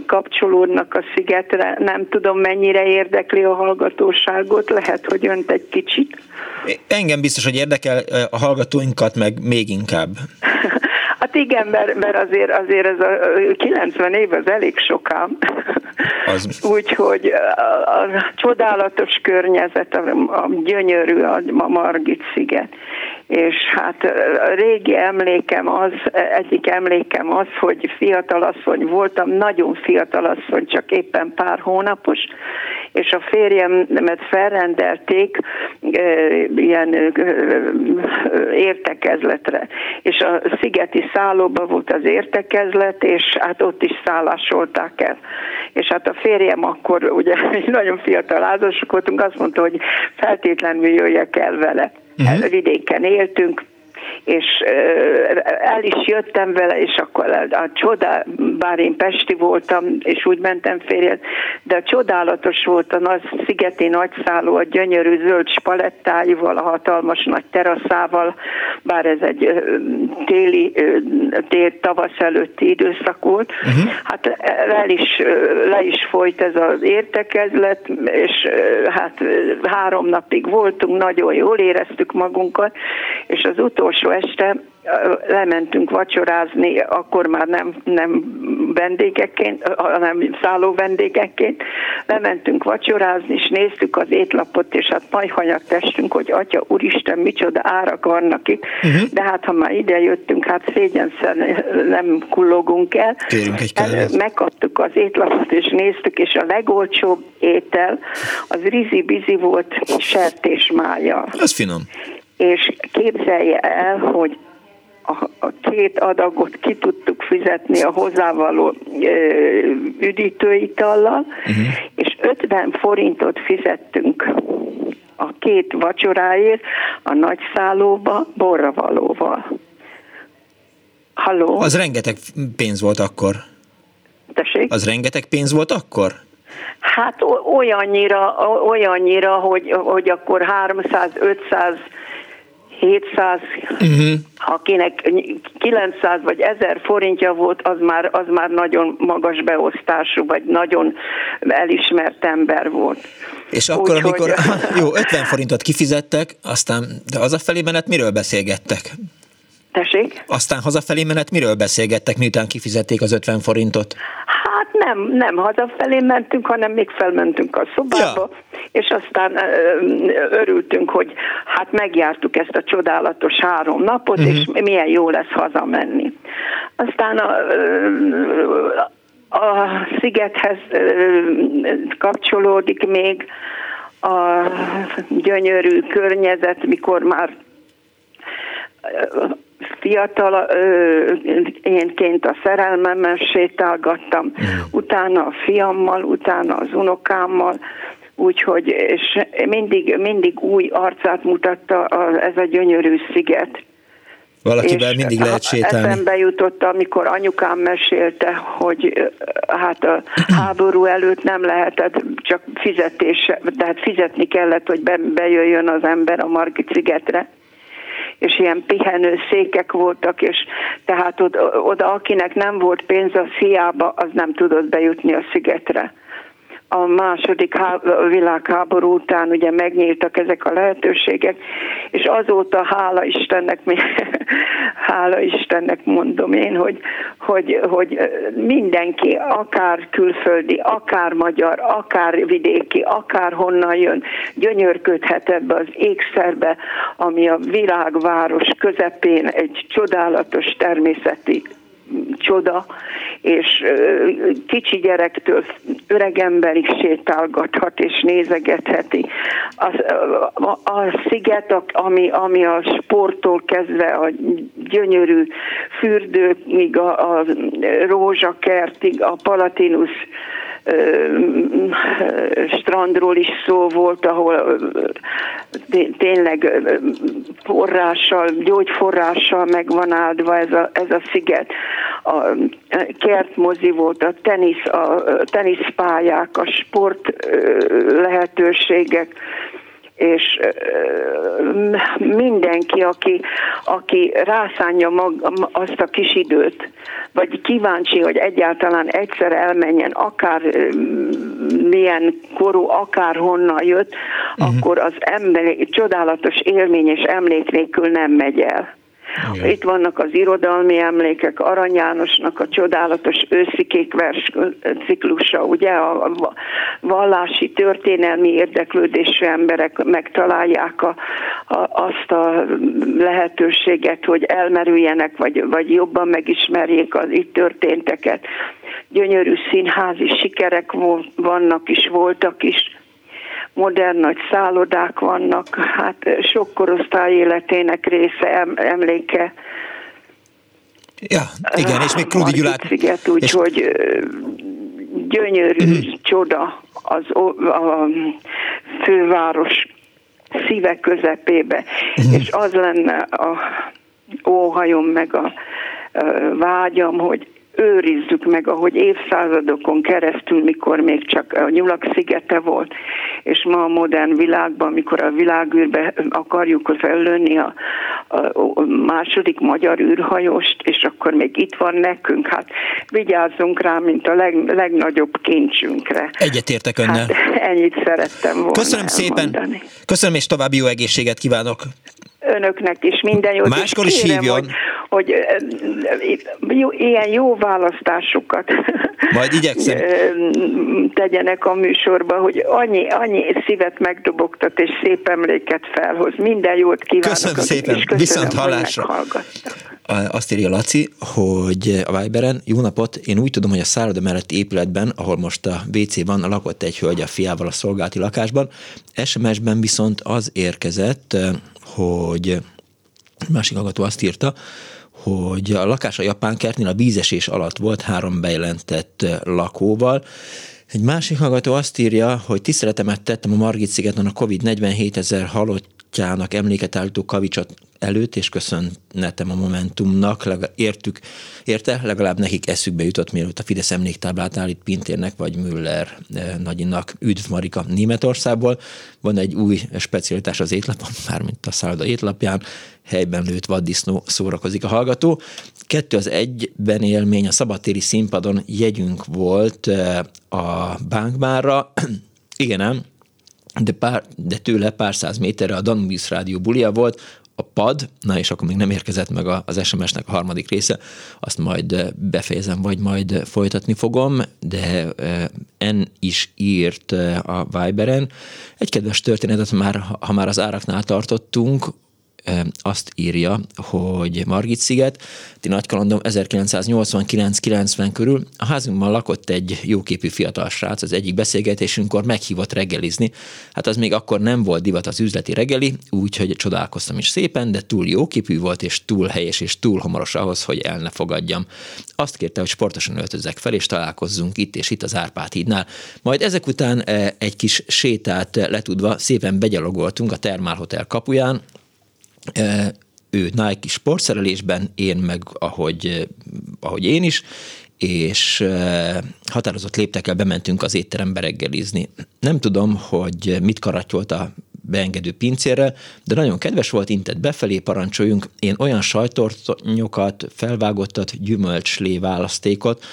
kapcsolódnak a szigetre, nem tudom mennyire érdekli a hallgatóságot, lehet, hogy önt egy kicsit. Engem biztos, hogy érdekel a hallgatóinkat, meg még inkább. Hát igen, mert, mert azért, azért ez a 90 év az elég sokám. Az... Úgyhogy a, a csodálatos környezet, a, a gyönyörű a, a Margit sziget. És hát a régi emlékem az, egyik emlékem az, hogy fiatalasszony voltam, nagyon fiatalasszony, csak éppen pár hónapos, és a férjemet felrendelték e, ilyen e, értekezletre. És a szigeti szállóban volt az értekezlet, és hát ott is szállásolták el. És hát a férjem akkor, ugye nagyon fiatal házasok voltunk, azt mondta, hogy feltétlenül jöjjek el vele. Uh-huh. Vidéken éltünk, és el is jöttem vele, és akkor a csoda, bár én Pesti voltam, és úgy mentem férjed, de a csodálatos volt a nagy szigeti nagyszálló, a gyönyörű zöld spalettáival, a hatalmas nagy teraszával, bár ez egy téli, tél, tavasz előtti időszak volt. Uh-huh. Hát el is, le is folyt ez az értekezlet, és hát három napig voltunk, nagyon jól éreztük magunkat, és az utolsó este lementünk vacsorázni, akkor már nem, nem vendégekként, hanem szálló vendégekként. Lementünk vacsorázni, és néztük az étlapot, és hát majd hanyag testünk, hogy atya, úristen, micsoda árak vannak itt. Uh-huh. De hát, ha már ide jöttünk, hát szégyenszer nem kullogunk el. el megkaptuk az étlapot, és néztük, és a legolcsóbb étel az rizi-bizi volt sertésmája. Ez finom és képzelje el, hogy a, a két adagot ki tudtuk fizetni a hozzávaló ö, üdítőitallal, uh-huh. és 50 forintot fizettünk a két vacsoráért a nagy szállóba borravalóval. Halló? Az rengeteg pénz volt akkor. Tessék? Az rengeteg pénz volt akkor? Hát olyannyira, olyannyira hogy, hogy akkor 300-500 700, uh-huh. akinek 900 vagy 1000 forintja volt, az már, az már nagyon magas beosztású, vagy nagyon elismert ember volt. És akkor, Úgy, amikor, hogy... jó, 50 forintot kifizettek, aztán, de az a felé menet miről beszélgettek? Tessék? Aztán hazafelé menet miről beszélgettek, miután kifizették az 50 forintot? Hát nem, nem hazafelé mentünk, hanem még felmentünk a szobába, ja. És aztán örültünk, hogy hát megjártuk ezt a csodálatos három napot, uh-huh. és milyen jó lesz hazamenni. Aztán a, a szigethez kapcsolódik még a gyönyörű környezet, mikor már fiatal énként a szerelmemmel sétálgattam, mm. utána a fiammal, utána az unokámmal, úgyhogy és mindig, mindig új arcát mutatta a, ez a gyönyörű sziget. Valakivel mindig lehet sétálni. Eszembe jutott, amikor anyukám mesélte, hogy hát a háború előtt nem lehetett csak fizetés, tehát fizetni kellett, hogy be, bejöjjön az ember a Margit szigetre és ilyen pihenő székek voltak, és tehát oda, oda akinek nem volt pénz a fiába, az nem tudott bejutni a szigetre a második világháború után ugye megnyíltak ezek a lehetőségek, és azóta hála Istennek, hála Istennek mondom én, hogy, hogy, hogy mindenki, akár külföldi, akár magyar, akár vidéki, akár honnan jön, gyönyörködhet ebbe az ékszerbe, ami a világváros közepén egy csodálatos természeti csoda, és kicsi gyerektől öreg emberig sétálgathat és nézegetheti. A, a, a sziget, ami, ami a sporttól kezdve a gyönyörű fürdőkig, a, a rózsakertig, a Palatinus strandról is szó volt, ahol tényleg forrással, gyógyforrással megvan áldva ez a, ez a sziget. A kertmozi volt, a, tenisz, a teniszpályák, a sport lehetőségek, és mindenki, aki, aki rászánja mag, azt a kis időt, vagy kíváncsi, hogy egyáltalán egyszer elmenjen, akár milyen korú, akár honnan jött, uh-huh. akkor az ember csodálatos élmény és emlék nélkül nem megy el. Igen. Itt vannak az irodalmi emlékek, Arany Jánosnak a csodálatos őszikék vers ciklusa, ugye a vallási történelmi érdeklődésű emberek megtalálják a, a, azt a lehetőséget, hogy elmerüljenek, vagy, vagy jobban megismerjék az itt történteket. Gyönyörű színházi sikerek vannak is, voltak is modern nagy szállodák vannak, hát sok korosztály életének része, emléke. Ja, igen, és még Krudi Gyulát... Sziget, úgyhogy és... gyönyörű uh-huh. csoda az a főváros szíve közepébe, uh-huh. és az lenne a óhajom meg a vágyam, hogy őrizzük meg, ahogy évszázadokon keresztül, mikor még csak a nyulak szigete volt, és ma a modern világban, mikor a világűrbe akarjuk fellőni a, a második magyar űrhajóst, és akkor még itt van nekünk, hát vigyázzunk rá, mint a leg, legnagyobb kincsünkre. Egyetértek önnel. Hát, ennyit szerettem volna Köszönöm elmondani. szépen. Köszönöm, és további jó egészséget kívánok önöknek is minden jót. Máskor is kérem, hívjon. Hogy, hogy jó, ilyen jó választásokat Majd igyekszem. tegyenek a műsorba, hogy annyi, annyi szívet megdobogtat és szép emléket felhoz. Minden jót kívánok. Köszönöm szépen, köszönöm, viszont hallásra. Azt írja Laci, hogy a Viberen, jó napot, én úgy tudom, hogy a szálloda melletti épületben, ahol most a WC van, lakott egy hölgy a fiával a szolgálati lakásban. SMS-ben viszont az érkezett, hogy másik hallgató azt írta, hogy a lakás a japán kertnél a vízesés alatt volt három bejelentett lakóval. Egy másik hallgató azt írja, hogy tiszteletemet tettem a Margit szigeten a Covid 47 ezer halottjának emléket állító kavicsot előtt, és köszönnetem a Momentumnak, értük, érte, legalább nekik eszükbe jutott, mielőtt a Fidesz emléktáblát állít Pintérnek vagy Müller eh, nagyinak. Üdv Marika Németországból. Van egy új specialitás az étlapon, mármint a szálloda étlapján, helyben lőtt vaddisznó szórakozik a hallgató. Kettő az egyben élmény, a szabadtéri színpadon jegyünk volt eh, a bánkbárra, igen nem, de, pár, de tőle pár száz méterre a Danubius Rádió bulia volt, a pad, na és akkor még nem érkezett meg az SMS-nek a harmadik része, azt majd befejezem, vagy majd folytatni fogom, de en is írt a Viberen. Egy kedves történetet már, ha már az áraknál tartottunk, azt írja, hogy Margit sziget, ti nagy kalandom 1989-90 körül a házunkban lakott egy jóképű fiatal srác, az egyik beszélgetésünkkor meghívott reggelizni. Hát az még akkor nem volt divat az üzleti reggeli, úgyhogy csodálkoztam is szépen, de túl jóképű volt, és túl helyes, és túl homoros ahhoz, hogy el ne fogadjam. Azt kérte, hogy sportosan öltözzek fel, és találkozzunk itt és itt az Árpád hídnál. Majd ezek után egy kis sétát letudva szépen begyalogoltunk a Termál Hotel kapuján, ő Nike sportszerelésben, én meg ahogy, ahogy én is, és határozott léptekkel bementünk az étterembe reggelizni. Nem tudom, hogy mit karatyolt a beengedő pincérre, de nagyon kedves volt, intett befelé, parancsoljunk. Én olyan sajtortonyokat, felvágottat, gyümölcslé választékot,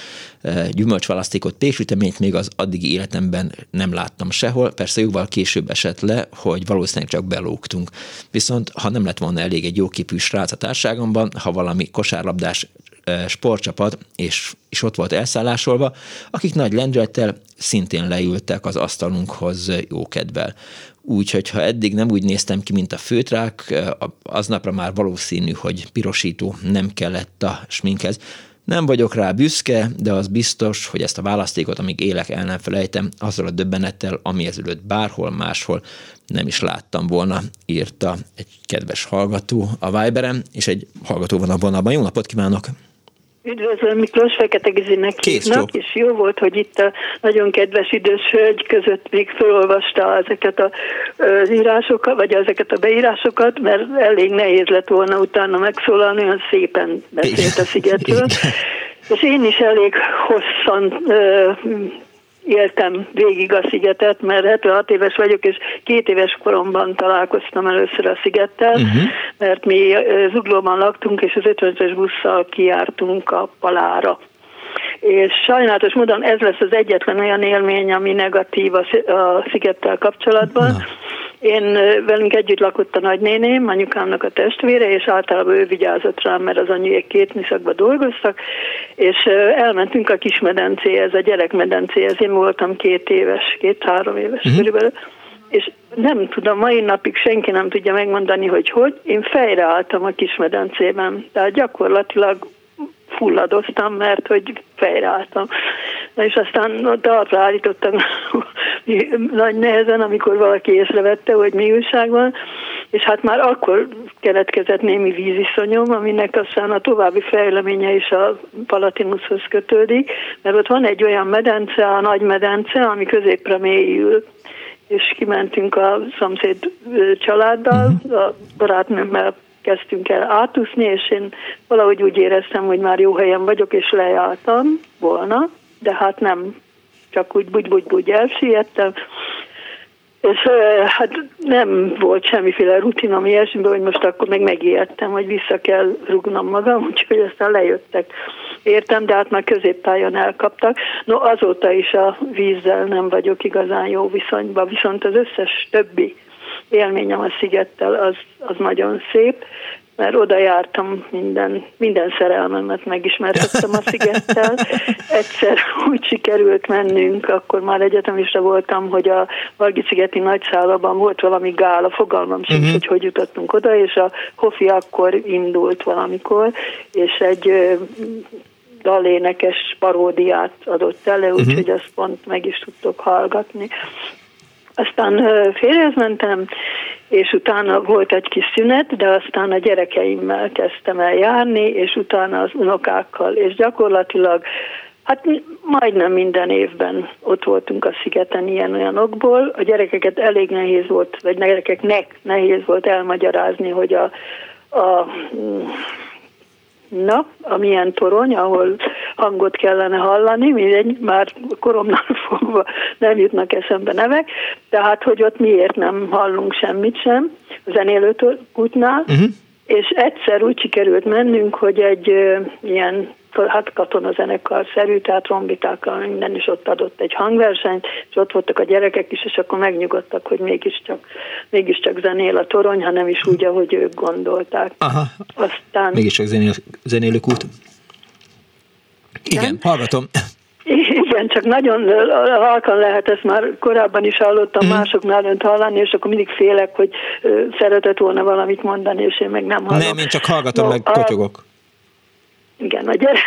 eh, gyümölcsválasztékot, péksüteményt még az addigi életemben nem láttam sehol. Persze jóval később esett le, hogy valószínűleg csak belógtunk. Viszont ha nem lett volna elég egy jóképű srác a társágomban, ha valami kosárlabdás eh, sportcsapat, és, és ott volt elszállásolva, akik nagy lendülettel szintén leültek az asztalunkhoz jókedvel. Úgyhogy ha eddig nem úgy néztem ki, mint a főtrák, aznapra már valószínű, hogy pirosító nem kellett a sminkhez. Nem vagyok rá büszke, de az biztos, hogy ezt a választékot, amíg élek, el nem felejtem, azzal a döbbenettel, ami ezelőtt bárhol máshol nem is láttam volna, írta egy kedves hallgató a Viberen, és egy hallgató van a vonalban. Jó napot kívánok! Üdvözlöm, Miklós Fekete Gizinek hívnak, és jó volt, hogy itt a nagyon kedves idős hölgy között még felolvasta ezeket a, az írásokat, vagy ezeket a beírásokat, mert elég nehéz lett volna utána megszólalni, olyan szépen beszélt a szigetről. És én is elég hosszan éltem végig a szigetet, mert 76 éves vagyok, és két éves koromban találkoztam először a szigettel, uh-huh. mert mi Zuglóban laktunk, és az 50-es busszal kiártunk a palára. És sajnálatos módon ez lesz az egyetlen olyan élmény, ami negatív a, szigettel kapcsolatban. Na én velünk együtt lakott a nagynéném, anyukámnak a testvére, és általában ő vigyázott rám, mert az anyuék két műszakban dolgoztak, és elmentünk a kismedencéhez, a gyerekmedencéhez. Én voltam két éves, két-három éves uh-huh. körülbelül, és nem tudom, mai napig senki nem tudja megmondani, hogy hogy. Én fejre álltam a kismedencében, tehát gyakorlatilag fulladoztam, mert hogy fejreálltam. Na és aztán ott arra állítottam nagy nehezen, amikor valaki észrevette, hogy mi újság van, és hát már akkor keletkezett némi víziszonyom, aminek aztán a további fejleménye is a Palatinushoz kötődik, mert ott van egy olyan medence, a nagy medence, ami középre mélyül, és kimentünk a szomszéd családdal, uh-huh. a barátnőmmel kezdtünk el átúszni, és én valahogy úgy éreztem, hogy már jó helyen vagyok, és lejártam volna, de hát nem, csak úgy bugy-bugy-bugy elsiettem, és hát nem volt semmiféle rutinom ilyesmiben, hogy most akkor meg megijedtem, hogy vissza kell rugnom magam, úgyhogy aztán lejöttek. Értem, de hát már középpályán elkaptak. No, azóta is a vízzel nem vagyok igazán jó viszonyban, viszont az összes többi élményem a szigettel az, az nagyon szép, mert oda jártam minden, minden szerelmemet megismertettem a szigettel. Egyszer úgy sikerült mennünk, akkor már egyetemista voltam, hogy a Vargi-szigeti nagyszállában volt valami gála, fogalmam sincs, uh-huh. hogy hogy jutottunk oda, és a Hofi akkor indult valamikor, és egy dalénekes paródiát adott elő, uh-huh. úgyhogy azt pont meg is tudtok hallgatni. Aztán férjhez mentem, és utána volt egy kis szünet, de aztán a gyerekeimmel kezdtem el járni, és utána az unokákkal, és gyakorlatilag Hát majdnem minden évben ott voltunk a szigeten ilyen okból. A gyerekeket elég nehéz volt, vagy gyerekeknek nehéz volt elmagyarázni, hogy a, a Na, amilyen torony, ahol hangot kellene hallani, mindegy, már koromnál fogva nem jutnak eszembe nevek, tehát hogy ott miért nem hallunk semmit sem a zenélőkútnál, uh-huh. és egyszer úgy sikerült mennünk, hogy egy uh, ilyen hát katonazenekar szerű, tehát rombitákkal minden is ott adott egy hangversenyt, és ott voltak a gyerekek is, és akkor megnyugodtak, hogy mégiscsak, mégiscsak zenél a torony, ha nem is úgy, ahogy ők gondolták. Aha, Aztán... mégiscsak zenél, zenélők út. Igen, Igen, hallgatom. Igen, csak nagyon halkan lehet, ezt már korábban is hallottam mm. másoknál önt hallani, és akkor mindig félek, hogy szeretett volna valamit mondani, és én meg nem hallom. Nem, én csak hallgatom, no, meg kotyogok. igen, did.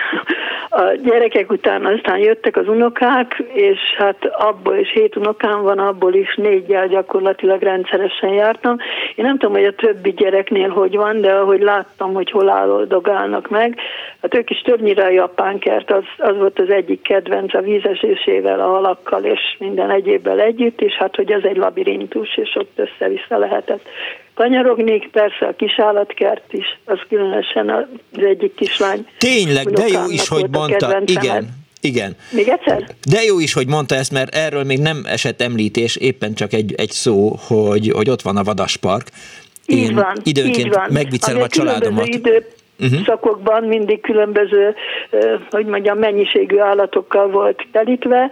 A gyerekek után aztán jöttek az unokák, és hát abból is hét unokám van, abból is négyel gyakorlatilag rendszeresen jártam. Én nem tudom, hogy a többi gyereknél hogy van, de ahogy láttam, hogy hol állodogálnak meg, hát ők is többnyire a japán kert, az, az volt az egyik kedvenc a vízesésével, a halakkal és minden egyébbel együtt, és hát hogy az egy labirintus, és ott össze-vissza lehetett kanyarognék, persze a kisállatkert is, az különösen az egyik kislány. Tényleg, de jó is, hogy mondta, igen. Igen. Még egyszer? De jó is, hogy mondta ezt, mert erről még nem esett említés, éppen csak egy, egy szó, hogy, hogy ott van a vadaspark. Én így van, időnként így van. megviccelem a családomat. Idő, uh-huh. szakokban mindig különböző, hogy mondjam, mennyiségű állatokkal volt telítve,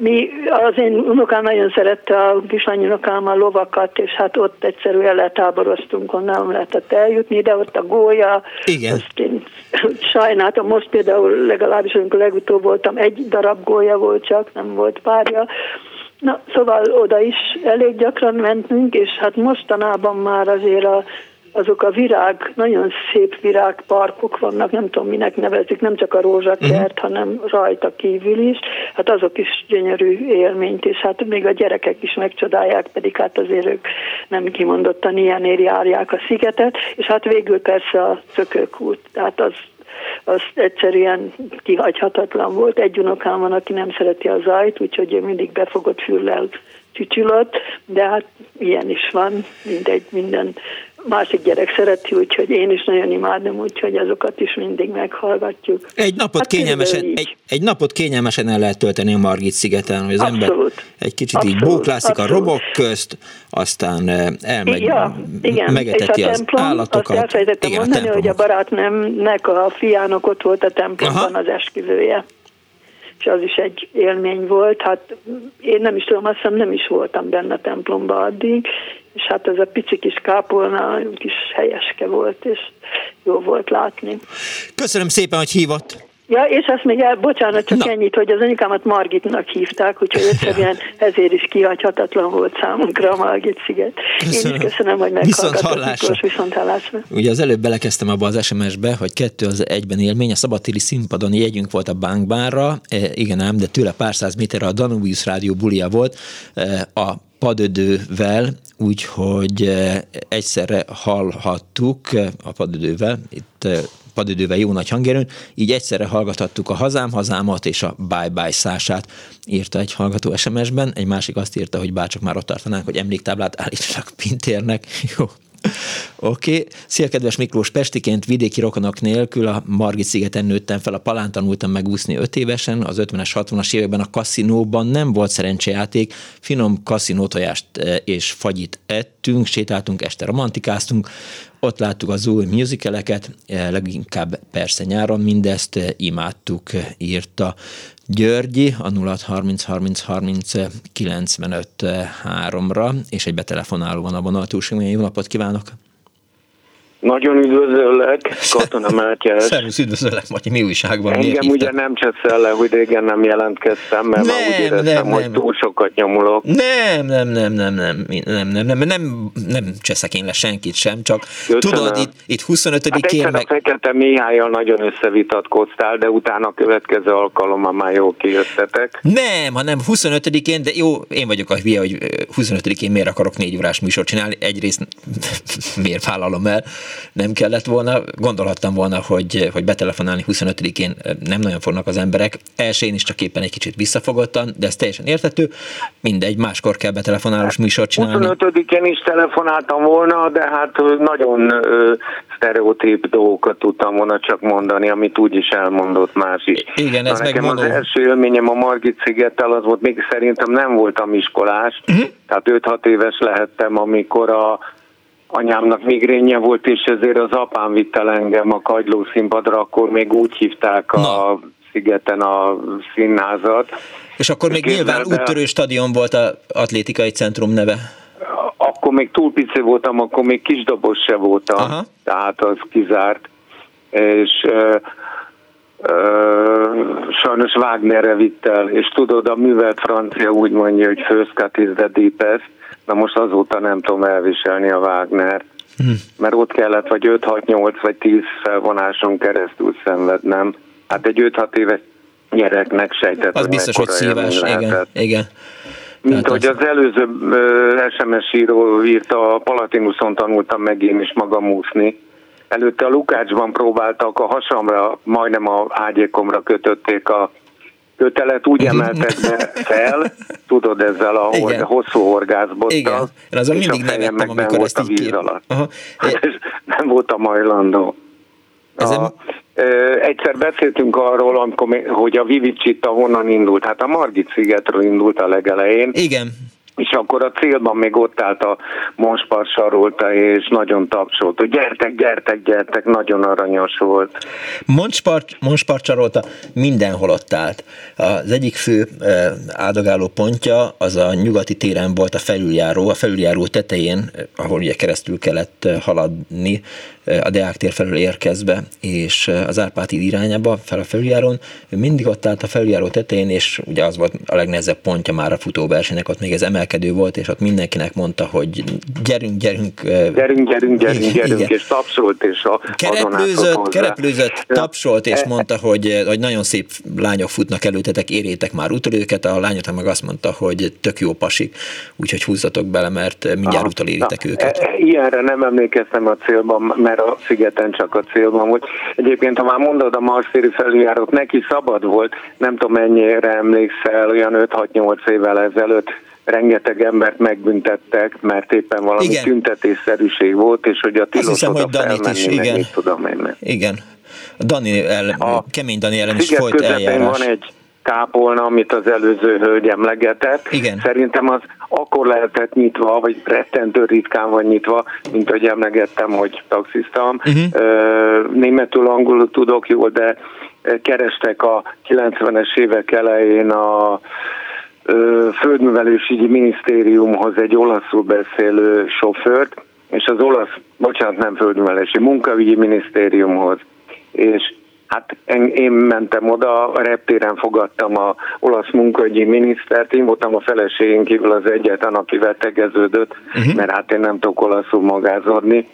mi, az én unokám nagyon szerette a kislány unokám a lovakat, és hát ott egyszerűen letáboroztunk, onnan nem lehetett eljutni, de ott a gólya, Igen. azt én sajnáltam, most például legalábbis, amikor legutóbb voltam, egy darab gólya volt csak, nem volt párja, Na, szóval oda is elég gyakran mentünk, és hát mostanában már azért a azok a virág, nagyon szép virágparkok vannak, nem tudom minek nevezik, nem csak a rózsakert, uh-huh. hanem rajta kívül is, hát azok is gyönyörű élményt, és hát még a gyerekek is megcsodálják, pedig hát azért ők nem kimondottan ilyenért járják a szigetet, és hát végül persze a szökőkút, tehát az az egyszerűen kihagyhatatlan volt. Egy unokám van, aki nem szereti a zajt, úgyhogy mindig befogott füllel csücsülött, de hát ilyen is van, mindegy, minden másik gyerek szereti, úgyhogy én is nagyon imádom, úgyhogy azokat is mindig meghallgatjuk. Egy napot, hát kényelmesen, egy, egy napot kényelmesen el lehet tölteni a Margit szigeten, hogy az abszolút, ember egy kicsit abszolút, így bóklászik abszolút. a robok közt, aztán eh, elmegy, ja, igen. megeteti az templom, állatokat. Azt elfelejtettem igen, mondani, a hogy a barátnőmnek a fiának ott volt a templomban Aha. az esküvője és az is egy élmény volt. Hát én nem is tudom, azt hiszem nem is voltam benne a templomba addig, és hát ez a pici kis kápolna kis helyeske volt, és jó volt látni. Köszönöm szépen, hogy hívott. Ja, és azt még el, bocsánat, csak Na. ennyit, hogy az anyukámat Margitnak hívták, úgyhogy egyszerűen ezért is kihagyhatatlan volt számunkra a Margit sziget. Köszönöm. Én is köszönöm, hogy meghallgatott viszont hallásra. Ugye az előbb belekezdtem abba az SMS-be, hogy kettő az egyben élmény, a szabadtéri színpadon jegyünk volt a bankbánra, e, igen ám, de tőle pár száz méterre a Danubius Rádió bulia volt, e, a padödővel, úgyhogy e, egyszerre hallhattuk a padödővel, itt padidővel jó nagy hangerőn, így egyszerre hallgathattuk a hazám hazámat és a bye bye szását, írta egy hallgató SMS-ben, egy másik azt írta, hogy bárcsak már ott tartanánk, hogy emléktáblát állítsanak Pintérnek. Jó, Oké. Okay. Szia, kedves Miklós, Pestiként vidéki rokonok nélkül a Margit szigeten nőttem fel, a Palán tanultam megúszni öt évesen, az 50-es, 60-as években a kaszinóban nem volt szerencsejáték, finom kaszinótojást eh, és fagyit ettünk, sétáltunk, este romantikáztunk, ott láttuk az új musicaleket, eh, leginkább persze nyáron mindezt eh, imádtuk, írta Györgyi a 0630 30 30 95 3-ra, és egy betelefonáló van a vonal túlsó. Jó napot kívánok! Nagyon üdvözöllek, Katona Mátyás. Szervusz, üdvözöllek, Matyi, mi újságban? Engem ugye nem cseszel le, hogy régen nem jelentkeztem, mert nem, már úgy éreztem, nem, hogy nem. túl sokat nyomulok. Nem, nem, nem, nem, nem, nem, nem, nem, nem, nem cseszek én le senkit sem, csak Köszönöm. tudod, itt, itt 25-én hát meg... a Fekete Mihályjal nagyon összevitatkoztál, de utána a következő alkalommal már jó kijöttetek. Nem, hanem 25-én, de jó, én vagyok a hülye, hogy 25-én miért akarok négy órás műsort csinálni, egyrészt miért vállalom el, nem kellett volna. Gondolhattam volna, hogy, hogy betelefonálni 25-én nem nagyon fognak az emberek. Elsőn is csak éppen egy kicsit visszafogottan, de ez teljesen értető. Mindegy, máskor kell betelefonálós műsort csinálni. 25-én is telefonáltam volna, de hát nagyon ö, sztereotíp dolgokat tudtam volna csak mondani, amit úgy is elmondott más is. Igen, ez Na, nekem meg az első élményem a Margit szigettel az volt, még szerintem nem voltam iskolás, uh-huh. tehát 5-6 éves lehettem, amikor a anyámnak migrénje volt, és ezért az apám vitt el engem a kagyló színpadra, akkor még úgy hívták a Na. szigeten a színházat. És akkor még Képzeld nyilván úttörő stadion volt az atlétikai centrum neve. Akkor még túl pici voltam, akkor még kisdobos se voltam, Aha. tehát az kizárt. És sajnos Wagnerre vitt el, és tudod, a művelt francia úgy mondja, hogy first cut is the deepest, na most azóta nem tudom elviselni a Wagner, hm. mert ott kellett vagy 5, 6, 8 vagy 10 felvonáson keresztül szenvednem. Hát egy 5-6 éves gyereknek sejtett, Az biztos, hogy szíves, igen, igen. Mint hogy az előző SMS író írta, a Palatinuson tanultam meg én is magam úszni. Előtte a Lukácsban próbáltak, a hasamra, majdnem a ágyékomra kötötték a kötelet, úgy emeltek be fel, tudod, ezzel a Igen. hosszú horgászbottal. Igen, én azon mindig nevettem, amikor ezt így víz alatt. Aha. Hát, nem voltam hajlandó. A, ö, egyszer beszéltünk arról, amikor, hogy a Vivicsitta honnan indult. Hát a Margit szigetről indult a legelején. Igen és akkor a célban még ott állt a Monspar sarolta, és nagyon tapsolt, hogy gyertek, gyertek, gyertek, nagyon aranyos volt. Monspar, Monspar sarolta mindenhol ott állt. Az egyik fő áldogáló pontja az a nyugati téren volt a felüljáró, a felüljáró tetején, ahol ugye keresztül kellett haladni, a Deák tér felől érkezve, és az Árpáti irányába fel a felüljáron, mindig ott állt a felüljáró tetején, és ugye az volt a legnehezebb pontja már a futóversenynek, ott még ez emelkedő volt, és ott mindenkinek mondta, hogy gyerünk, gyerünk. Gyerünk, gyerünk, gyerünk, gyerünk, igen. és tapsolt, és a kereplőzött, kereplőzött, tapsolt, és mondta, hogy, hogy nagyon szép lányok futnak előtetek, érjétek már utolőket, a lányok meg azt mondta, hogy tök jó pasik, úgyhogy húzzatok bele, mert mindjárt utoléritek őket. E, e, ilyenre nem emlékeztem a célban, mert a szigeten csak a célban volt. Egyébként, ha már mondod a Marszéri felüljárót, neki szabad volt, nem tudom mennyire emlékszel, olyan 5-6-8 évvel ezelőtt rengeteg embert megbüntettek, mert éppen valami igen. tüntetésszerűség volt, és hogy a tilos hiszem, oda hogy Danit is, igen. Tudom én. Igen. Dani ellen, a kemény Dani ellen is folyt eljárás. van egy kápolna, amit az előző hölgy emlegetett. Igen. Szerintem az akkor lehetett nyitva, vagy rettentő ritkán van nyitva, mint hogy emlegettem, hogy taxisztam. Uh-huh. Németül, angolul tudok jól, de kerestek a 90-es évek elején a földművelősügyi minisztériumhoz egy olaszul beszélő sofőrt, és az olasz, bocsánat, nem földművelési, munkaügyi minisztériumhoz. És Hát én mentem oda, a reptéren fogadtam a olasz munkahogyi minisztert, én voltam a feleségén kívül az egyetlen, akivel tegeződött, uh-huh. mert hát én nem tudok olaszul magázodni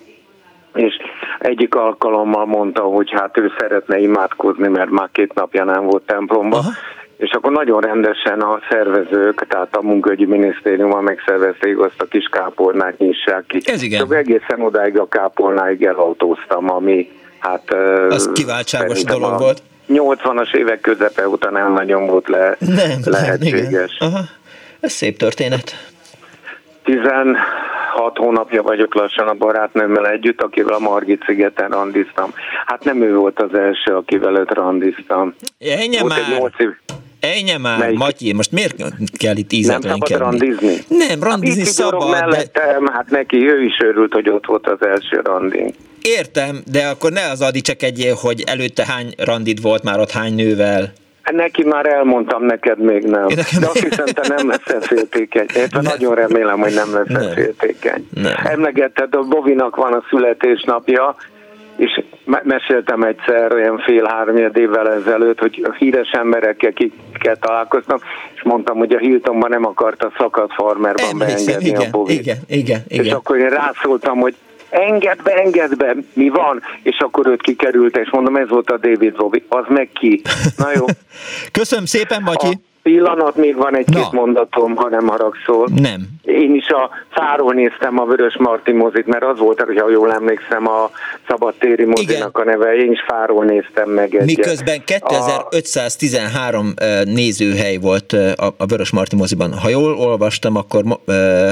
és egyik alkalommal mondta, hogy hát ő szeretne imádkozni, mert már két napja nem volt templomba, uh-huh. és akkor nagyon rendesen a szervezők, tehát a munkahogyi minisztériummal megszervezték azt a kis kápolnát nyissák ki. Ez igen. Csak egészen odáig a kápolnáig elautóztam, ami Hát, az kiváltságos dolog volt. 80-as évek közepe után nem nagyon volt le, nem, lehetséges. Nem, Aha. Ez szép történet. 16 hónapja vagyok lassan a barátnőmmel együtt, akivel a Margit szigeten randiztam. Hát nem ő volt az első, akivel őt randiztam. Ennyi már! Év... Ennyi már, Melyik? Matyi, most miért kell itt ízetlenkedni? Nem szabad randizni? Nem, randizni hát szabad. Mellettem, de... hát neki ő is örült, hogy ott volt az első randing. Értem, de akkor ne az Adi csak egy, hogy előtte hány randid volt már ott hány nővel? Hát neki már elmondtam, neked még nem. De azt hiszem, te nem leszel féltékeny. Én nagyon remélem, hogy nem leszel nem. féltékeny. Nem. Emlegetted, a Bovinak van a születésnapja, és meséltem egyszer olyan fél-három évvel ezelőtt, hogy a híres emberekkel kikkel találkoztam, és mondtam, hogy a Hiltonban nem akarta szakadt farmerban beengedni igen, a Bovit. Igen, igen, igen. És akkor én rászóltam, hogy engedd be, engedd be, mi van? És akkor őt kikerült, és mondom, ez volt a David Robi, az meg ki. Na jó. Köszönöm szépen, Matyi. A pillanat, még van egy-két mondatom, ha nem haragszol. Nem. Én is a fáról néztem a Vörös Marti mozit, mert az volt, ha jól emlékszem, a szabadtéri mozinak Igen. a neve. Én is fáról néztem meg egyet. Miközben 2513 a... nézőhely volt a, a Vörös Marti moziban. Ha jól olvastam, akkor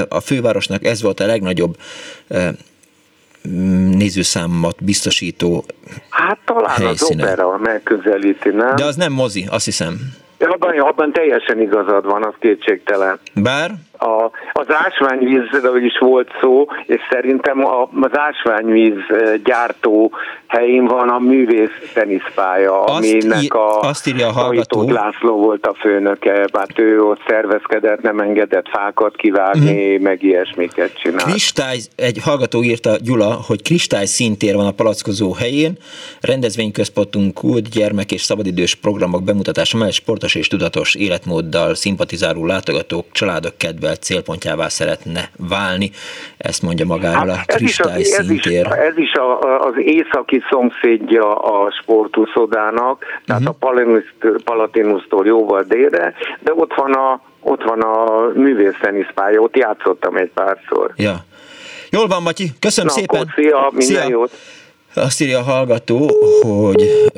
a fővárosnak ez volt a legnagyobb nézőszámot biztosító Hát talán helyszíne. az opera megközelíti, nem? De az nem mozi, azt hiszem. Abban, abban teljesen igazad van, az kétségtelen. Bár? A, a az ásványvízről is volt szó, és szerintem az ásványvíz gyártó helyén van a művész teniszpálya, aminek a, azt írja a hallgató. László volt a főnöke, hát ő ott szervezkedett, nem engedett fákat kivágni, mm. meg ilyesmiket csinál. Kristály, egy hallgató írta Gyula, hogy kristály szintér van a palackozó helyén, rendezvényközpontunk kult gyermek és szabadidős programok bemutatása mellett sportos és tudatos életmóddal szimpatizáló látogatók, családok kedvelt célpontjává szeretne válni. Ezt mondja magáról hát, a kristály ez szintér. Ez is, ez is a, az északi szomszédja a sportuszodának, tehát uh-huh. a Palatinusztól jóval délre, de ott van a, ott van a művészteniszpálya, ott játszottam egy párszor. Ja. Jól van, Matyi, köszönöm Na, szépen. szia, minden szia. jót. Azt írja a hallgató, hogy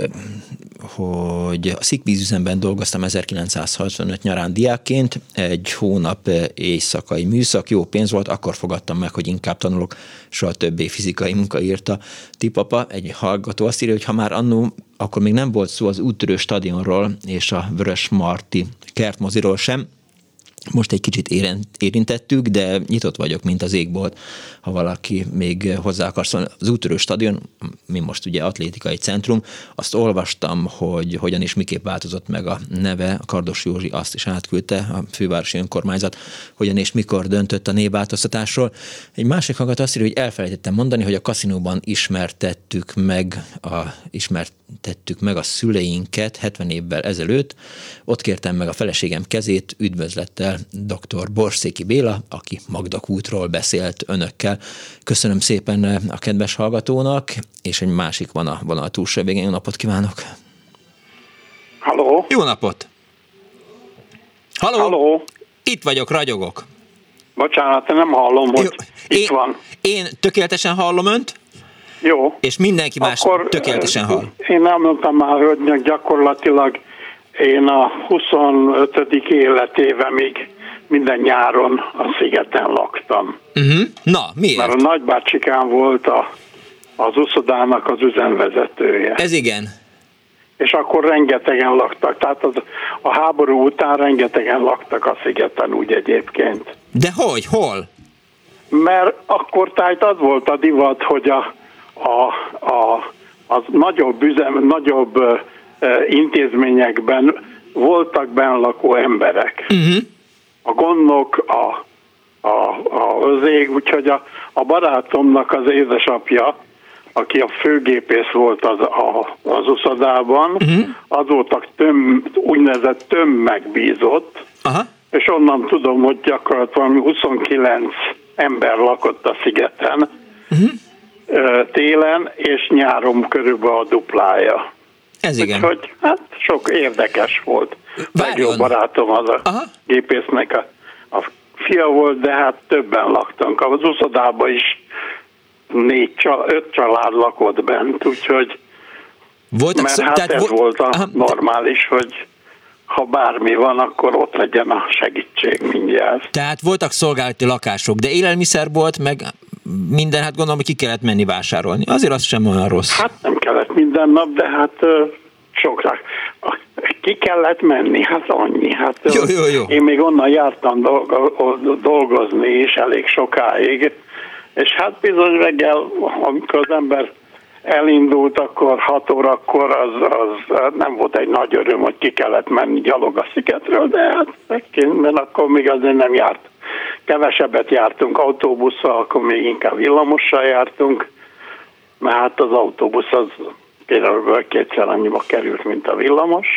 hogy a szikvízüzemben dolgoztam 1965 nyarán diákként, egy hónap éjszakai műszak, jó pénz volt, akkor fogadtam meg, hogy inkább tanulok, soha többé fizikai munka írta tipapa. Egy hallgató azt írja, hogy ha már annó, akkor még nem volt szó az úttörő stadionról és a Vörös Marti kertmoziról sem, most egy kicsit érintettük, de nyitott vagyok, mint az égbolt, ha valaki még hozzá akar szólni. Az útörő stadion, mi most ugye atlétikai centrum, azt olvastam, hogy hogyan és miképp változott meg a neve, a Kardos Józsi azt is átküldte, a fővárosi önkormányzat, hogyan és mikor döntött a névváltoztatásról. Egy másik hallgató azt írja, hogy elfelejtettem mondani, hogy a kaszinóban ismertettük meg a, ismertettük meg a szüleinket 70 évvel ezelőtt. Ott kértem meg a feleségem kezét, üdvözlettel dr. Borszéki Béla, aki Magdak útról beszélt önökkel. Köszönöm szépen a kedves hallgatónak, és egy másik van a vonal túlsó végén. Jó napot kívánok! Halló! Jó napot! Halló! Halló! Itt vagyok, ragyogok. Bocsánat, nem hallom, hogy Jó. itt én, van. Én tökéletesen hallom önt, jó. És mindenki más Akkor tökéletesen hall. Én nem mondtam már hölgynek gyakorlatilag én a 25. életévemig minden nyáron a szigeten laktam. Uh-huh. Na, miért? Mert a nagybácsikám volt a, az uszodának az üzemvezetője. Ez igen. És akkor rengetegen laktak, tehát az, a háború után rengetegen laktak a szigeten úgy egyébként. De hogy? Hol? Mert akkor tájt az volt a divat, hogy a, a, a, az nagyobb, üzem, nagyobb intézményekben voltak lakó emberek. Uh-huh. A gondok, a, a, a özég, úgyhogy a, a barátomnak az édesapja, aki a főgépész volt az, a, az uszadában, uh-huh. az voltak töm, úgynevezett tömmegbízott, uh-huh. és onnan tudom, hogy gyakorlatilag 29 ember lakott a szigeten uh-huh. télen, és nyáron körülbelül a duplája. Ez igen. Úgyhogy hát sok érdekes volt. Várjon. Legjobb barátom az a Aha. gépésznek a, a fia volt, de hát többen laktunk. Az uszodában is négy, öt család lakott bent, úgyhogy Voltak mert szó, hát tehát ez vo- volt a aha, normális, hogy ha bármi van, akkor ott legyen a segítség mindjárt. Tehát voltak szolgálati lakások, de élelmiszer volt, meg minden, hát gondolom, hogy ki kellett menni vásárolni. Azért az sem olyan rossz. Hát nem kellett minden nap, de hát sokra. Ki kellett menni, hát annyi. Hát, jó, jó, jó. Én még onnan jártam dolgozni is elég sokáig, és hát bizony reggel, amikor az ember elindult, akkor 6 órakor az, az nem volt egy nagy öröm, hogy ki kellett menni gyalog a szigetről, de hát mert akkor még azért nem járt. Kevesebbet jártunk autóbusszal, akkor még inkább villamossal jártunk, mert hát az autóbusz az például kétszer annyiba került, mint a villamos,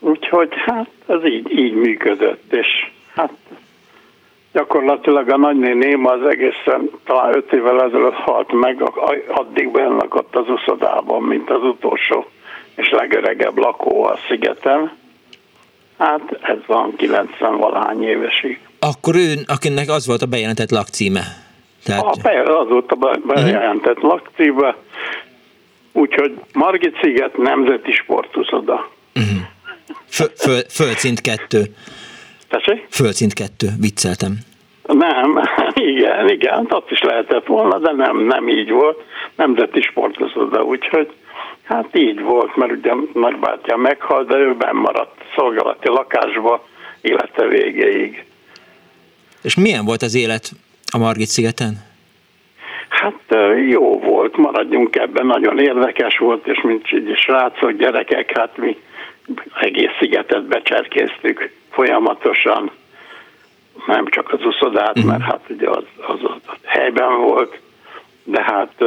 úgyhogy hát ez így, így működött, és hát gyakorlatilag a nagynéném az egészen talán öt évvel ezelőtt halt meg, addig lakott az uszodában, mint az utolsó és legöregebb lakó a szigeten. Hát ez van 90 valahány évesig. Akkor ő, akinek az volt a bejelentett lakcíme? Tehát... A, az volt a bejelentett uh-huh. lakcíme, úgyhogy Margit sziget nemzeti sportuszoda. Uh-huh. Föl, föl, földszint kettő. Tessék? Földszint kettő, vicceltem. Nem, igen, igen, azt is lehetett volna, de nem, nem így volt. Nemzeti sportoszoda, úgyhogy hát így volt, mert ugye nagybátyja meghalt, de ő benn maradt szolgálati lakásba élete végéig. És milyen volt az élet a Margit szigeten? Hát jó volt, maradjunk ebben, nagyon érdekes volt, és mint így srácok, gyerekek, hát mi egész szigetet becserkéztük folyamatosan, nem csak az uszodát, uh-huh. mert hát ugye az, az, az helyben volt, de hát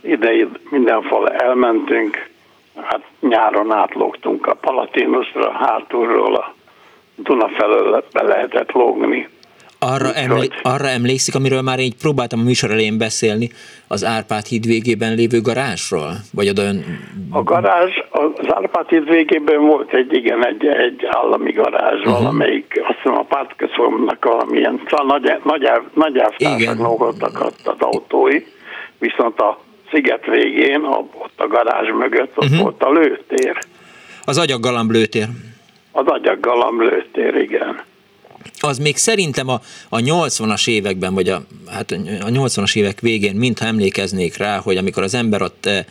ide mindenfal elmentünk, hát nyáron átlógtunk a Palatinusra, hátulról a Duna felől be lehetett lógni. Arra, emlé- arra emlékszik, amiről már így próbáltam a műsor elején beszélni, az Árpád híd végében lévő garázsról? Vagy oda ön... A garázs, az Árpád híd végében volt egy, igen, egy, egy állami garázs, uh-huh. valamelyik, azt hiszem a pártközpontnak valamilyen, szóval nagy, nagy, nagy elvtársak voltak az autói, viszont a sziget végén, ott a garázs mögött, ott uh-huh. volt a lőtér. Az agyaggalamb lőtér. Az agyaggalamb lőtér, igen az még szerintem a, a 80-as években, vagy a, hát a 80-as évek végén, mintha emlékeznék rá, hogy amikor az ember ott e,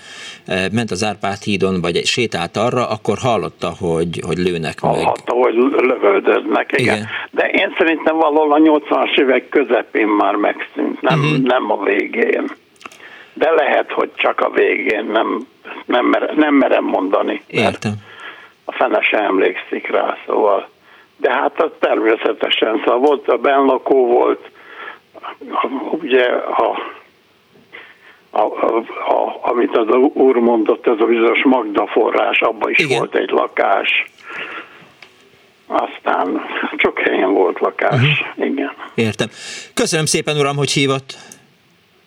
e, ment az Árpád hídon, vagy sétált arra, akkor hallotta, hogy, hogy lőnek meg. Hallotta, hogy lövöldöznek, igen. igen. De én szerintem valahol a 80-as évek közepén már megszűnt, nem, uh-huh. nem a végén. De lehet, hogy csak a végén, nem, nem, mer, nem merem mondani. Értem. A fene sem emlékszik rá, szóval de hát az természetesen, szóval volt a benlakó volt, ugye a, a, a, a, amit az úr mondott, ez a bizonyos Magda forrás, abban is Igen. volt egy lakás. Aztán csak helyen volt lakás, uh-huh. igen. Értem. Köszönöm szépen, uram, hogy hívott.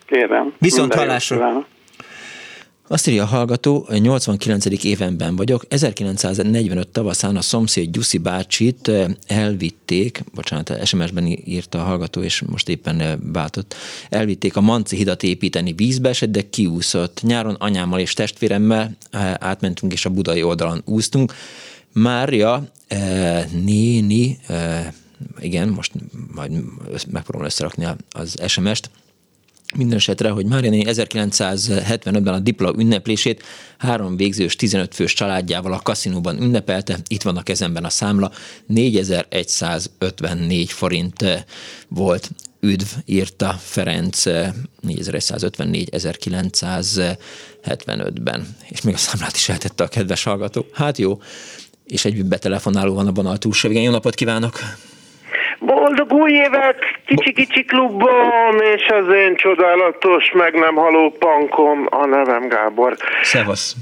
Kérem. Viszont hallásra. Azt írja a hallgató, 89. évenben vagyok, 1945 tavaszán a szomszéd Gyuszi bácsit eh, elvitték, bocsánat, SMS-ben írta a hallgató, és most éppen eh, váltott, elvitték a Manci hidat építeni, vízbe esett, de kiúszott. Nyáron anyámmal és testvéremmel eh, átmentünk, és a budai oldalon úsztunk. Mária néni, igen, most majd megpróbálom összerakni az SMS-t, minden esetre, hogy Mária 1975-ben a dipla ünneplését három végzős 15 fős családjával a kaszinóban ünnepelte. Itt van a kezemben a számla, 4154 forint eh, volt. Üdv, írta Ferenc 4154 eh, 1975-ben. És még a számlát is eltette a kedves hallgató. Hát jó, és egy betelefonáló van a vonal túlsó. Jó napot kívánok! Boldog új évet kicsi-kicsi klubban, és az én csodálatos, meg nem haló pankom, a nevem Gábor. Szevasz.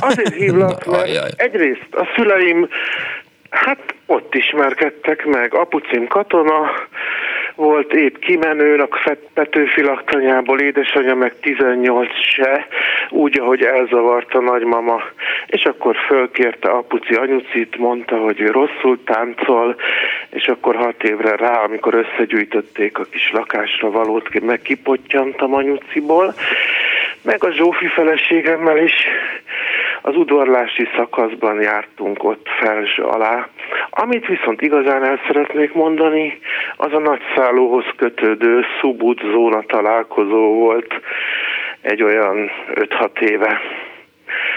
Azért hívlak, mert egyrészt a szüleim Hát ott ismerkedtek meg. Apucim katona volt épp kimenő a Petőfi laktanyából, édesanyja meg 18 se, úgy, ahogy elzavart a nagymama. És akkor fölkérte apuci anyucit, mondta, hogy rosszul táncol, és akkor hat évre rá, amikor összegyűjtötték a kis lakásra valót, meg kipottyantam anyuciból, meg a Zsófi feleségemmel is az udvarlási szakaszban jártunk ott felső alá. Amit viszont igazán el szeretnék mondani, az a nagyszállóhoz kötődő Subud zóna találkozó volt egy olyan 5-6 éve.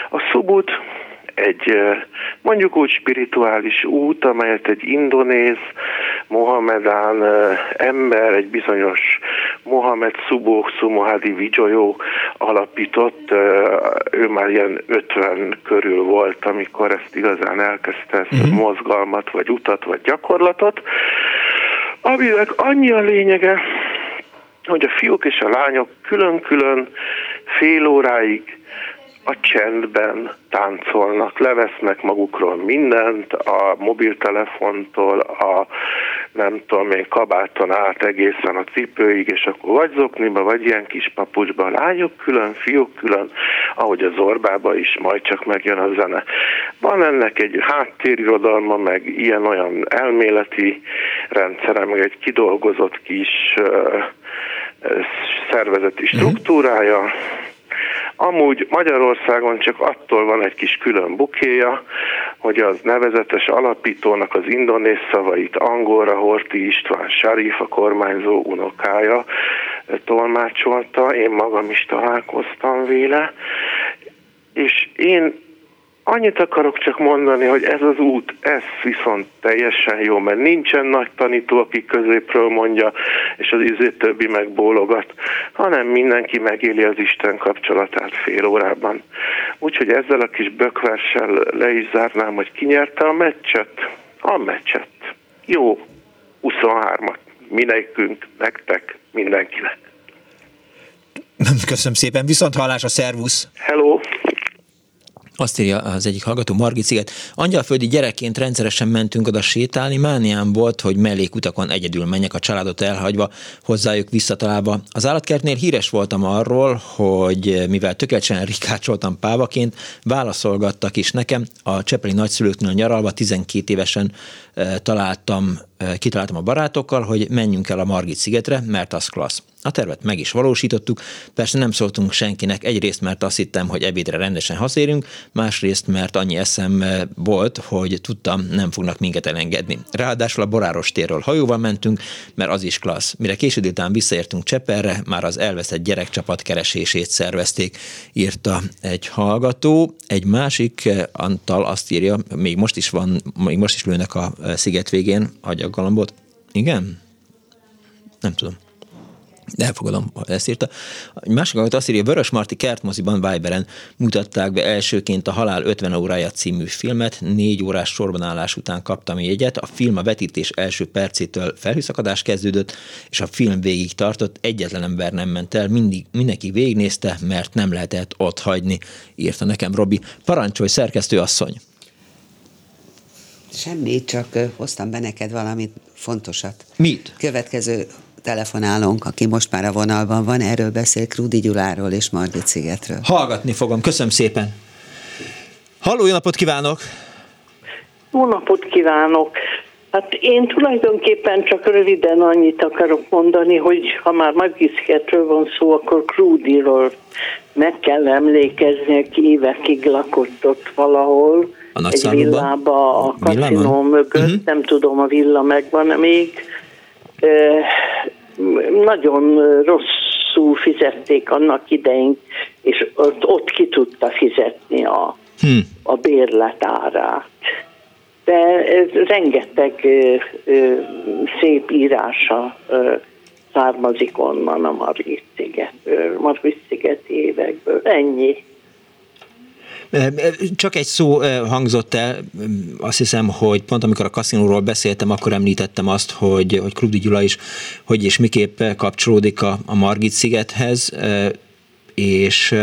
A Subud egy mondjuk úgy spirituális út, amelyet egy indonéz, mohamedán ember, egy bizonyos Mohamed Suboksu Mohadi Vijoyo alapított, ő már ilyen 50 körül volt, amikor ezt igazán elkezdte, ezt uh-huh. mozgalmat, vagy utat, vagy gyakorlatot, aminek annyi a lényege, hogy a fiúk és a lányok külön-külön fél óráig a csendben táncolnak, levesznek magukról mindent, a mobiltelefontól, a nem tudom én, kabáton át egészen a cipőig, és akkor vagy zokniba, vagy ilyen kis papucsba, lányok külön, fiúk külön, ahogy az Orbába is, majd csak megjön a zene. Van ennek egy háttérirodalma, meg ilyen-olyan elméleti rendszere, meg egy kidolgozott kis uh, szervezeti mhm. struktúrája, Amúgy Magyarországon csak attól van egy kis külön bukéja, hogy az nevezetes alapítónak az indonész szavait angolra Horti István Sarif, a kormányzó unokája tolmácsolta, én magam is találkoztam véle, és én Annyit akarok csak mondani, hogy ez az út, ez viszont teljesen jó, mert nincsen nagy tanító, aki középről mondja, és az izé többi megbólogat, hanem mindenki megéli az Isten kapcsolatát fél órában. Úgyhogy ezzel a kis bökverssel le is zárnám, hogy kinyerte a meccset. A meccset. Jó, 23-at. Mindenkünk, nektek, mindenkinek. Köszönöm szépen, viszont hallás a szervusz! Hello! Azt írja az egyik hallgató, Margit sziget. Angyalföldi gyerekként rendszeresen mentünk oda sétálni, mániám volt, hogy mellékutakon egyedül menjek a családot elhagyva, hozzájuk visszatalálva. Az állatkertnél híres voltam arról, hogy mivel tökéletesen rikácsoltam pávaként, válaszolgattak is nekem. A Csepeli nagyszülőknél nyaralva 12 évesen e, találtam, kitaláltam a barátokkal, hogy menjünk el a Margit szigetre, mert az klassz. A tervet meg is valósítottuk, persze nem szóltunk senkinek, egyrészt mert azt hittem, hogy ebédre rendesen haszérünk, másrészt mert annyi eszem volt, hogy tudtam, nem fognak minket elengedni. Ráadásul a Boráros térről hajóval mentünk, mert az is klassz. Mire késő után visszaértünk Cseperre, már az elveszett gyerekcsapat keresését szervezték, írta egy hallgató. Egy másik Antal azt írja, még most is van, még most is lőnek a sziget végén agyaggalambot. Igen? Nem tudom de elfogadom, ezt írta. Egy másik hallgató azt írja, Vörös Marti kertmoziban Viberen mutatták be elsőként a Halál 50 órája című filmet, négy órás sorbanállás után kaptam jegyet, a film a vetítés első percétől felhőszakadás kezdődött, és a film végig tartott, egyetlen ember nem ment el, mindig, mindenki végignézte, mert nem lehetett ott hagyni, írta nekem Robi. Parancsolj, szerkesztő asszony! Semmi, csak hoztam be neked valamit fontosat. Mit? Következő telefonálónk, aki most már a vonalban van, erről beszél Krudi Gyuláról és Margit szigetről. Hallgatni fogom, köszönöm szépen. Halló, jó napot kívánok! Jó napot kívánok! Hát én tulajdonképpen csak röviden annyit akarok mondani, hogy ha már Margit-szigetről van szó, akkor Krúdiról meg kell emlékezni, aki évekig lakott ott valahol, a egy villába a kaszinó mögött, uh-huh. nem tudom, a villa megvan-e még, nagyon rosszul fizették annak idején, és ott, ott ki tudta fizetni a, hmm. a bérletárát. De ez rengeteg ö, ö, szép írása ö, származik onnan a Margit-sziget, Margit-szigeti évekből. Ennyi. Csak egy szó hangzott el, azt hiszem, hogy pont amikor a kaszinóról beszéltem, akkor említettem azt, hogy, hogy Krudi Gyula is, hogy és miképp kapcsolódik a, a Margit szigethez, és,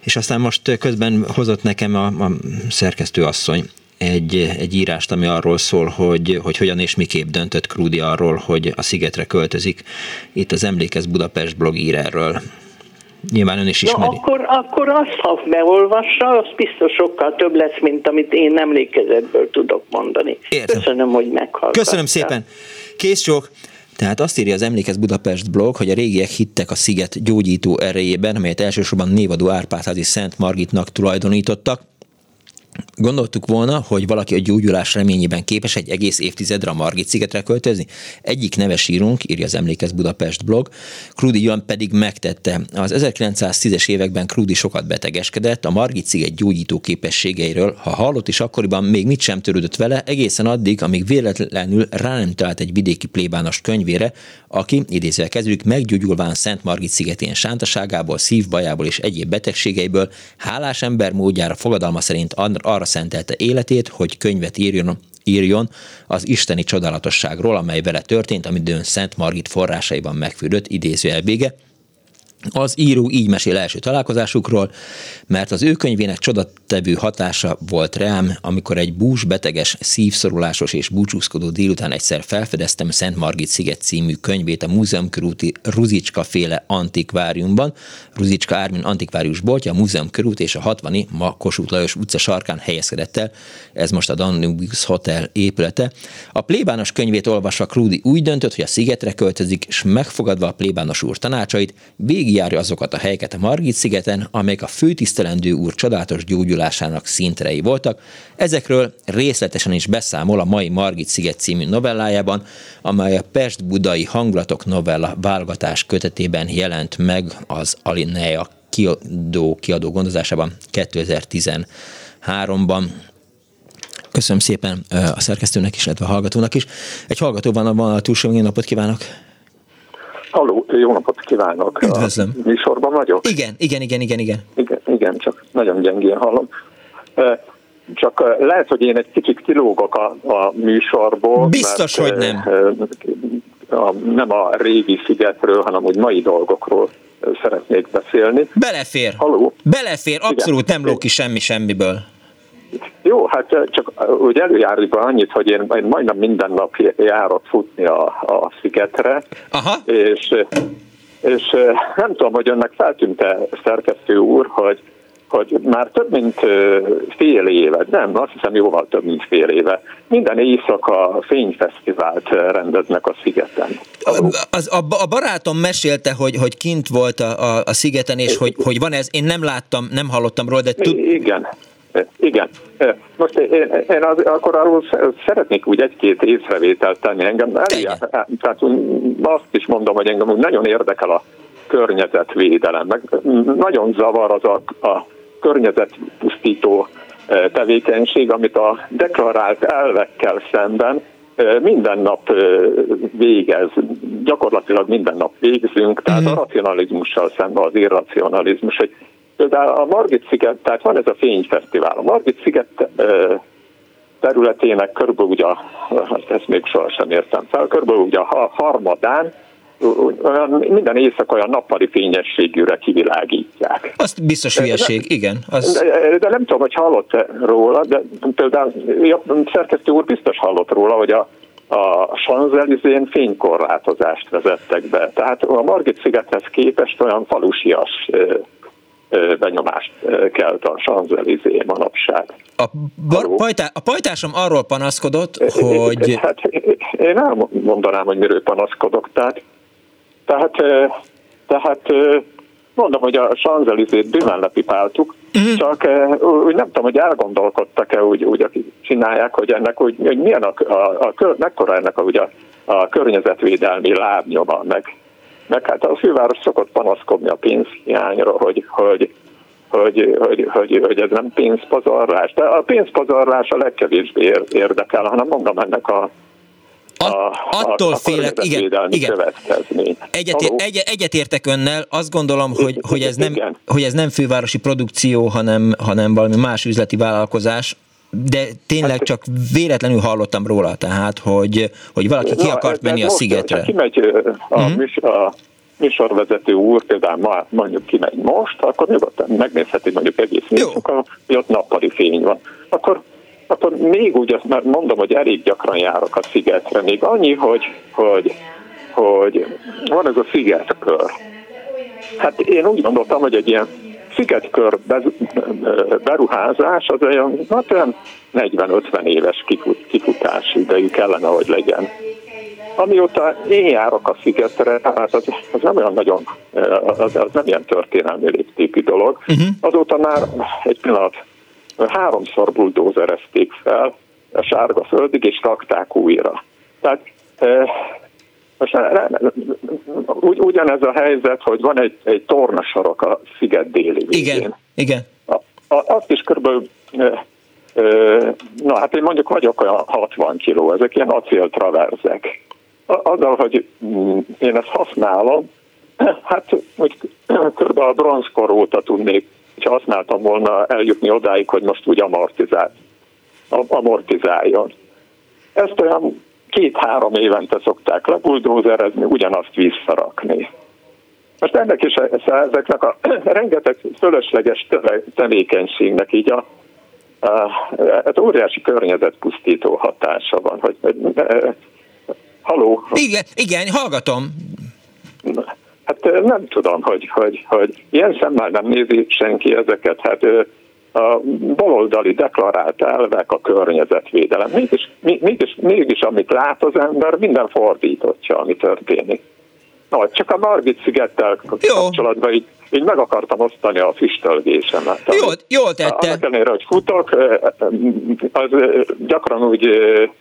és aztán most közben hozott nekem a, a szerkesztő asszony egy, egy írást, ami arról szól, hogy, hogy hogyan és miképp döntött Krudi arról, hogy a szigetre költözik. Itt az Emlékez Budapest blog ír erről. Nyilván ön is ismeri. Na, akkor, akkor azt, ha beolvassa, az biztos sokkal több lesz, mint amit én emlékezetből tudok mondani. Értem. Köszönöm, hogy meghallgattam. Köszönöm szépen. Kész csók. Tehát azt írja az Emlékez Budapest blog, hogy a régiek hittek a sziget gyógyító erejében, amelyet elsősorban névadó Árpádházi Szent Margitnak tulajdonítottak. Gondoltuk volna, hogy valaki a gyógyulás reményében képes egy egész évtizedre a Margit szigetre költözni? Egyik neves írunk, írja az Emlékez Budapest blog, Krudi Jan pedig megtette. Az 1910-es években Krudi sokat betegeskedett, a Margit sziget gyógyító képességeiről, ha hallott is akkoriban még mit sem törődött vele, egészen addig, amíg véletlenül rá nem talált egy vidéki plébános könyvére, aki, idézve kezdjük, meggyógyulván Szent Margit szigetén sántaságából, szívbajából és egyéb betegségeiből, hálás ember módjára fogadalma szerint arra szentelte életét, hogy könyvet írjon, írjon az isteni csodálatosságról, amely vele történt, amit Dön Szent Margit forrásaiban megfürdött, idéző vége, az író így mesél első találkozásukról, mert az ő könyvének csodatevő hatása volt rám, amikor egy bús beteges, szívszorulásos és búcsúzkodó délután egyszer felfedeztem Szent Margit sziget című könyvét a múzeumkörúti Ruzicska féle antikváriumban. Ruzicska Ármin antikvárius boltja a múzeumkörút és a 60 ma Kossuth Lajos utca sarkán helyezkedett el. Ez most a Danubius Hotel épülete. A plébános könyvét olvasva Krúdi úgy döntött, hogy a szigetre költözik, és megfogadva a plébános úr tanácsait, végig végigjárja azokat a helyeket a Margit-szigeten, amelyek a főtisztelendő úr csodálatos gyógyulásának szintrei voltak. Ezekről részletesen is beszámol a mai Margit-sziget című novellájában, amely a Pest-budai hangulatok novella válogatás kötetében jelent meg az Alinea kiadó, kiadó gondozásában 2013 háromban. Köszönöm szépen a szerkesztőnek is, illetve a hallgatónak is. Egy hallgató van a vonal túlsó, napot kívánok! Halló, jó napot kívánok! Üdvözlöm! A műsorban vagyok? Igen, igen, igen, igen, igen. Igen, igen csak nagyon gyengén hallom. Csak lehet, hogy én egy kicsit kilógok a, a műsorból. Biztos, mert, hogy nem. A, nem a régi szigetről, hanem úgy mai dolgokról szeretnék beszélni. Belefér. Halló? Belefér, abszolút Igen. nem lók ki semmi semmiből. Jó, hát csak úgy előjáróban annyit, hogy én, én majdnem minden nap járok futni a, a szigetre, Aha. és és nem tudom, hogy önnek feltűnt-e szerkesztő úr, hogy hogy már több mint fél éve, nem, azt hiszem jóval több mint fél éve, minden éjszaka fényfesztivált rendeznek a szigeten. Az, a, a barátom mesélte, hogy, hogy kint volt a, a, a szigeten, és hogy, hogy van ez, én nem láttam, nem hallottam róla, de tud... Igen, igen. Most én, én az, akkor arról szeretnék úgy egy-két észrevételt tenni. Engem eljár, tehát azt is mondom, hogy engem úgy nagyon érdekel a környezetvédelem, meg nagyon zavar az a, a környezetpusztító tevékenység, amit a deklarált elvekkel szemben minden nap végez, gyakorlatilag minden nap végzünk, tehát mhm. a racionalizmussal szemben az irracionalizmus, hogy Például a Margit sziget, tehát van ez a fényfesztivál. A Margit sziget területének körülbelül ugye, hát ezt még sohasem értem fel, körülbelül ugye a harmadán minden éjszaka olyan nappali fényességűre kivilágítják. Azt biztos hülyeség, de, igen. Az... De, de nem tudom, hogy hallott róla, de például a szerkesztő úr biztos hallott róla, hogy a, a Sanzelizén fénykorlátozást vezettek be. Tehát a Margit szigethez képest olyan falusias benyomást kelt a Sanzelizé manapság. A, bar, pajtá, a pajtásom arról panaszkodott, hogy... Hát én nem mondanám, hogy miről panaszkodok, tehát, tehát, tehát mondom, hogy a Sanzelizét bőven lepipáltuk, uh-huh. csak úgy nem tudom, hogy elgondolkodtak-e úgy, úgy akik csinálják, hogy ennek úgy, hogy milyen a, a, a, a mekkora ennek a, ugye, a környezetvédelmi lábnyoma, meg, meg hát a főváros szokott panaszkodni a pénzhiányra, hogy, hogy, hogy, hogy, hogy, hogy ez nem pénzpazarlás. De a pénzpazarlás a legkevésbé érdekel, hanem mondom ennek a a, attól a, félek, igen, igen. Egyet, egy, egyetértek önnel, azt gondolom, hogy, hogy, ez nem, hogy ez nem fővárosi produkció, hanem, hanem valami más üzleti vállalkozás, de tényleg hát, csak véletlenül hallottam róla, tehát, hogy, hogy valaki ki akart menni a szigetre. Kimegy a, uh-huh. a műsorvezető úr, például ma, mondjuk kimegy most, akkor nyugodtan megnézheti mondjuk egész éjszaka, hogy ott nappali fény van. Akkor, akkor még úgy azt már mondom, hogy elég gyakran járok a szigetre, még annyi, hogy, hogy, hogy van ez a szigetkör. Hát én úgy gondoltam, hogy egy ilyen szigetkör beruházás az olyan, hát olyan 40-50 éves kifut, kifutási idejű kellene, hogy legyen. Amióta én járok a szigetre, hát az, az nem olyan nagyon, az, az nem ilyen történelmi léptékű dolog. Uh-huh. Azóta már egy pillanat háromszor buldózerezték fel a sárga földig, és rakták újra. Tehát most ugy, ugyanez a helyzet, hogy van egy, egy tornasarok a sziget déli végén. Igen, igen. A, a, azt is körülbelül, na hát én mondjuk vagyok olyan 60 kiló, ezek ilyen acéltraverzek. Azzal, hogy mm, én ezt használom, hát hogy kb. a bronzkor óta tudnék, ha használtam volna eljutni odáig, hogy most úgy amortizál, amortizáljon. Ezt olyan két-három évente szokták lebuldózerezni, ugyanazt visszarakni. Most ennek is ezeknek a rengeteg fölösleges tevékenységnek így a, hát óriási környezetpusztító hatása van. Hogy, e, haló? Igen, igen, hallgatom. Hát nem tudom, hogy, hogy, hogy ilyen szemmel nem nézi senki ezeket. Hát a baloldali deklarált elvek a környezetvédelem. Mégis, mégis, mégis amit lát az ember, minden fordítottja, ami történik. No, csak a Margit szigettel kapcsolatban így így meg akartam osztani a füstölgésemet. Jól, jól tette. Annak ellenére, hogy futok, az gyakran úgy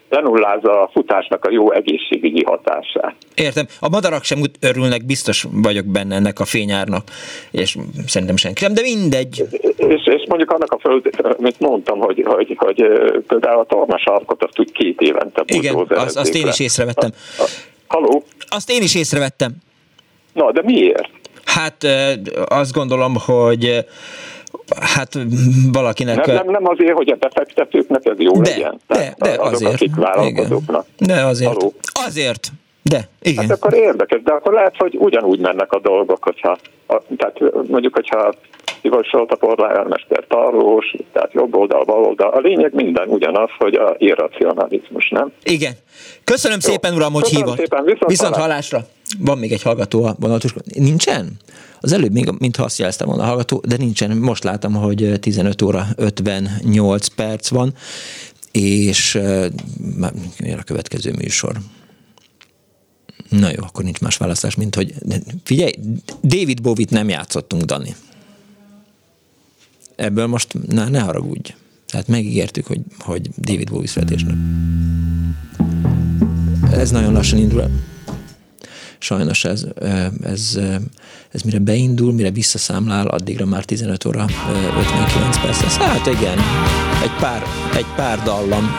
lenullázza a futásnak a jó egészségügyi hatását. Értem. A madarak sem örülnek, biztos vagyok benne ennek a fényárnak, és szerintem senki sem, de mindegy. És, és mondjuk annak a föld, amit mondtam, hogy, hogy, hogy például a tornasarkot azt úgy két évente Igen, azt, azt én is észrevettem. A, a, haló? Azt én is észrevettem. Na, de miért? Hát azt gondolom, hogy hát valakinek... Nem, nem, nem azért, hogy a befektetőknek ez jó de, legyen. De, de azok, azért. Akik vállalkozóknak. De azért. Haló. Azért. De, igen. Hát akkor érdekes, de akkor lehet, hogy ugyanúgy mennek a dolgok, hogyha, a, tehát mondjuk, hogyha javasolt a polgármester tarlós, tehát jobb oldal, bal oldal. A lényeg minden ugyanaz, hogy a irracionalizmus, nem? Igen. Köszönöm Jó. szépen, uram, hogy Köszönöm hívott. Szépen, viszont, viszont hallásra. Van még egy hallgató a vonatos. Nincsen? Az előbb még, mintha azt jelezte volna a hallgató, de nincsen. Most látom, hogy 15 óra 58 perc van, és már a következő műsor. Na jó, akkor nincs más választás, mint hogy figyelj, David Bovit nem játszottunk, Dani. Ebből most ne, ne haragudj. Tehát megígértük, hogy, hogy David Bowie születésnap. Ez nagyon lassan indul sajnos ez, ez, ez mire beindul, mire visszaszámlál, addigra már 15 óra 59 perc. Hát igen, egy pár, egy pár dallam.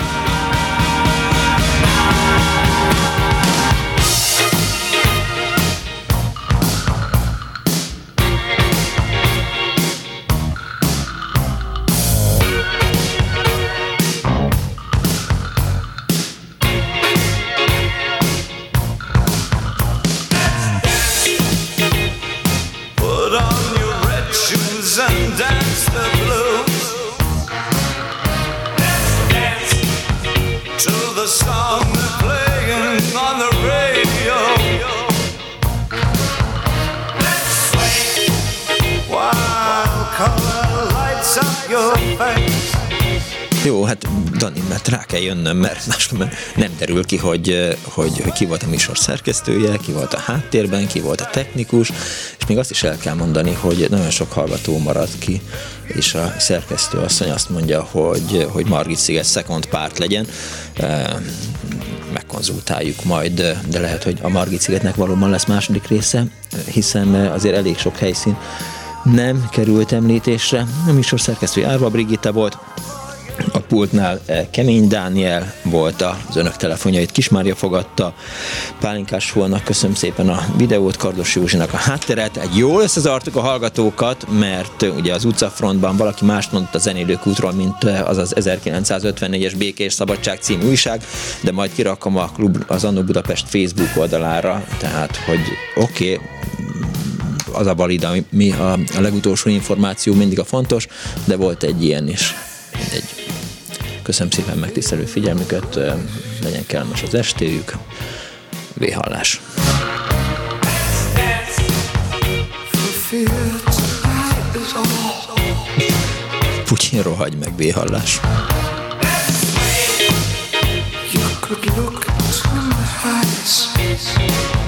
Hát Dani, mert rá kell jönnöm, mert máskülönben nem derül ki, hogy, hogy, hogy ki volt a műsor szerkesztője, ki volt a háttérben, ki volt a technikus, és még azt is el kell mondani, hogy nagyon sok hallgató maradt ki, és a szerkesztő asszony azt mondja, hogy, hogy Margit Sziget second párt legyen. Megkonzultáljuk majd, de lehet, hogy a Margit Szigetnek valóban lesz második része, hiszen azért elég sok helyszín nem került említésre. A műsor szerkesztő Árva Brigitta volt, pultnál eh, Kemény Dániel volt az önök telefonjait, Kismária fogadta, Pálinkás Holnak köszönöm szépen a videót, Kardos Józsinak a hátteret. Egy jól összezartuk a hallgatókat, mert eh, ugye az utcafrontban valaki más mondott a zenélők útról, mint eh, az az 1954-es Békés Szabadság című újság, de majd kirakom a klub az Annó Budapest Facebook oldalára, tehát hogy oké, okay, az a valid, ami a, legutolsó információ mindig a fontos, de volt egy ilyen is. Egy Köszönöm szépen megtisztelő figyelmüket, legyen kellemes az estéjük. Véhallás. Putyin rohagy meg véhallás. Could look to my eyes.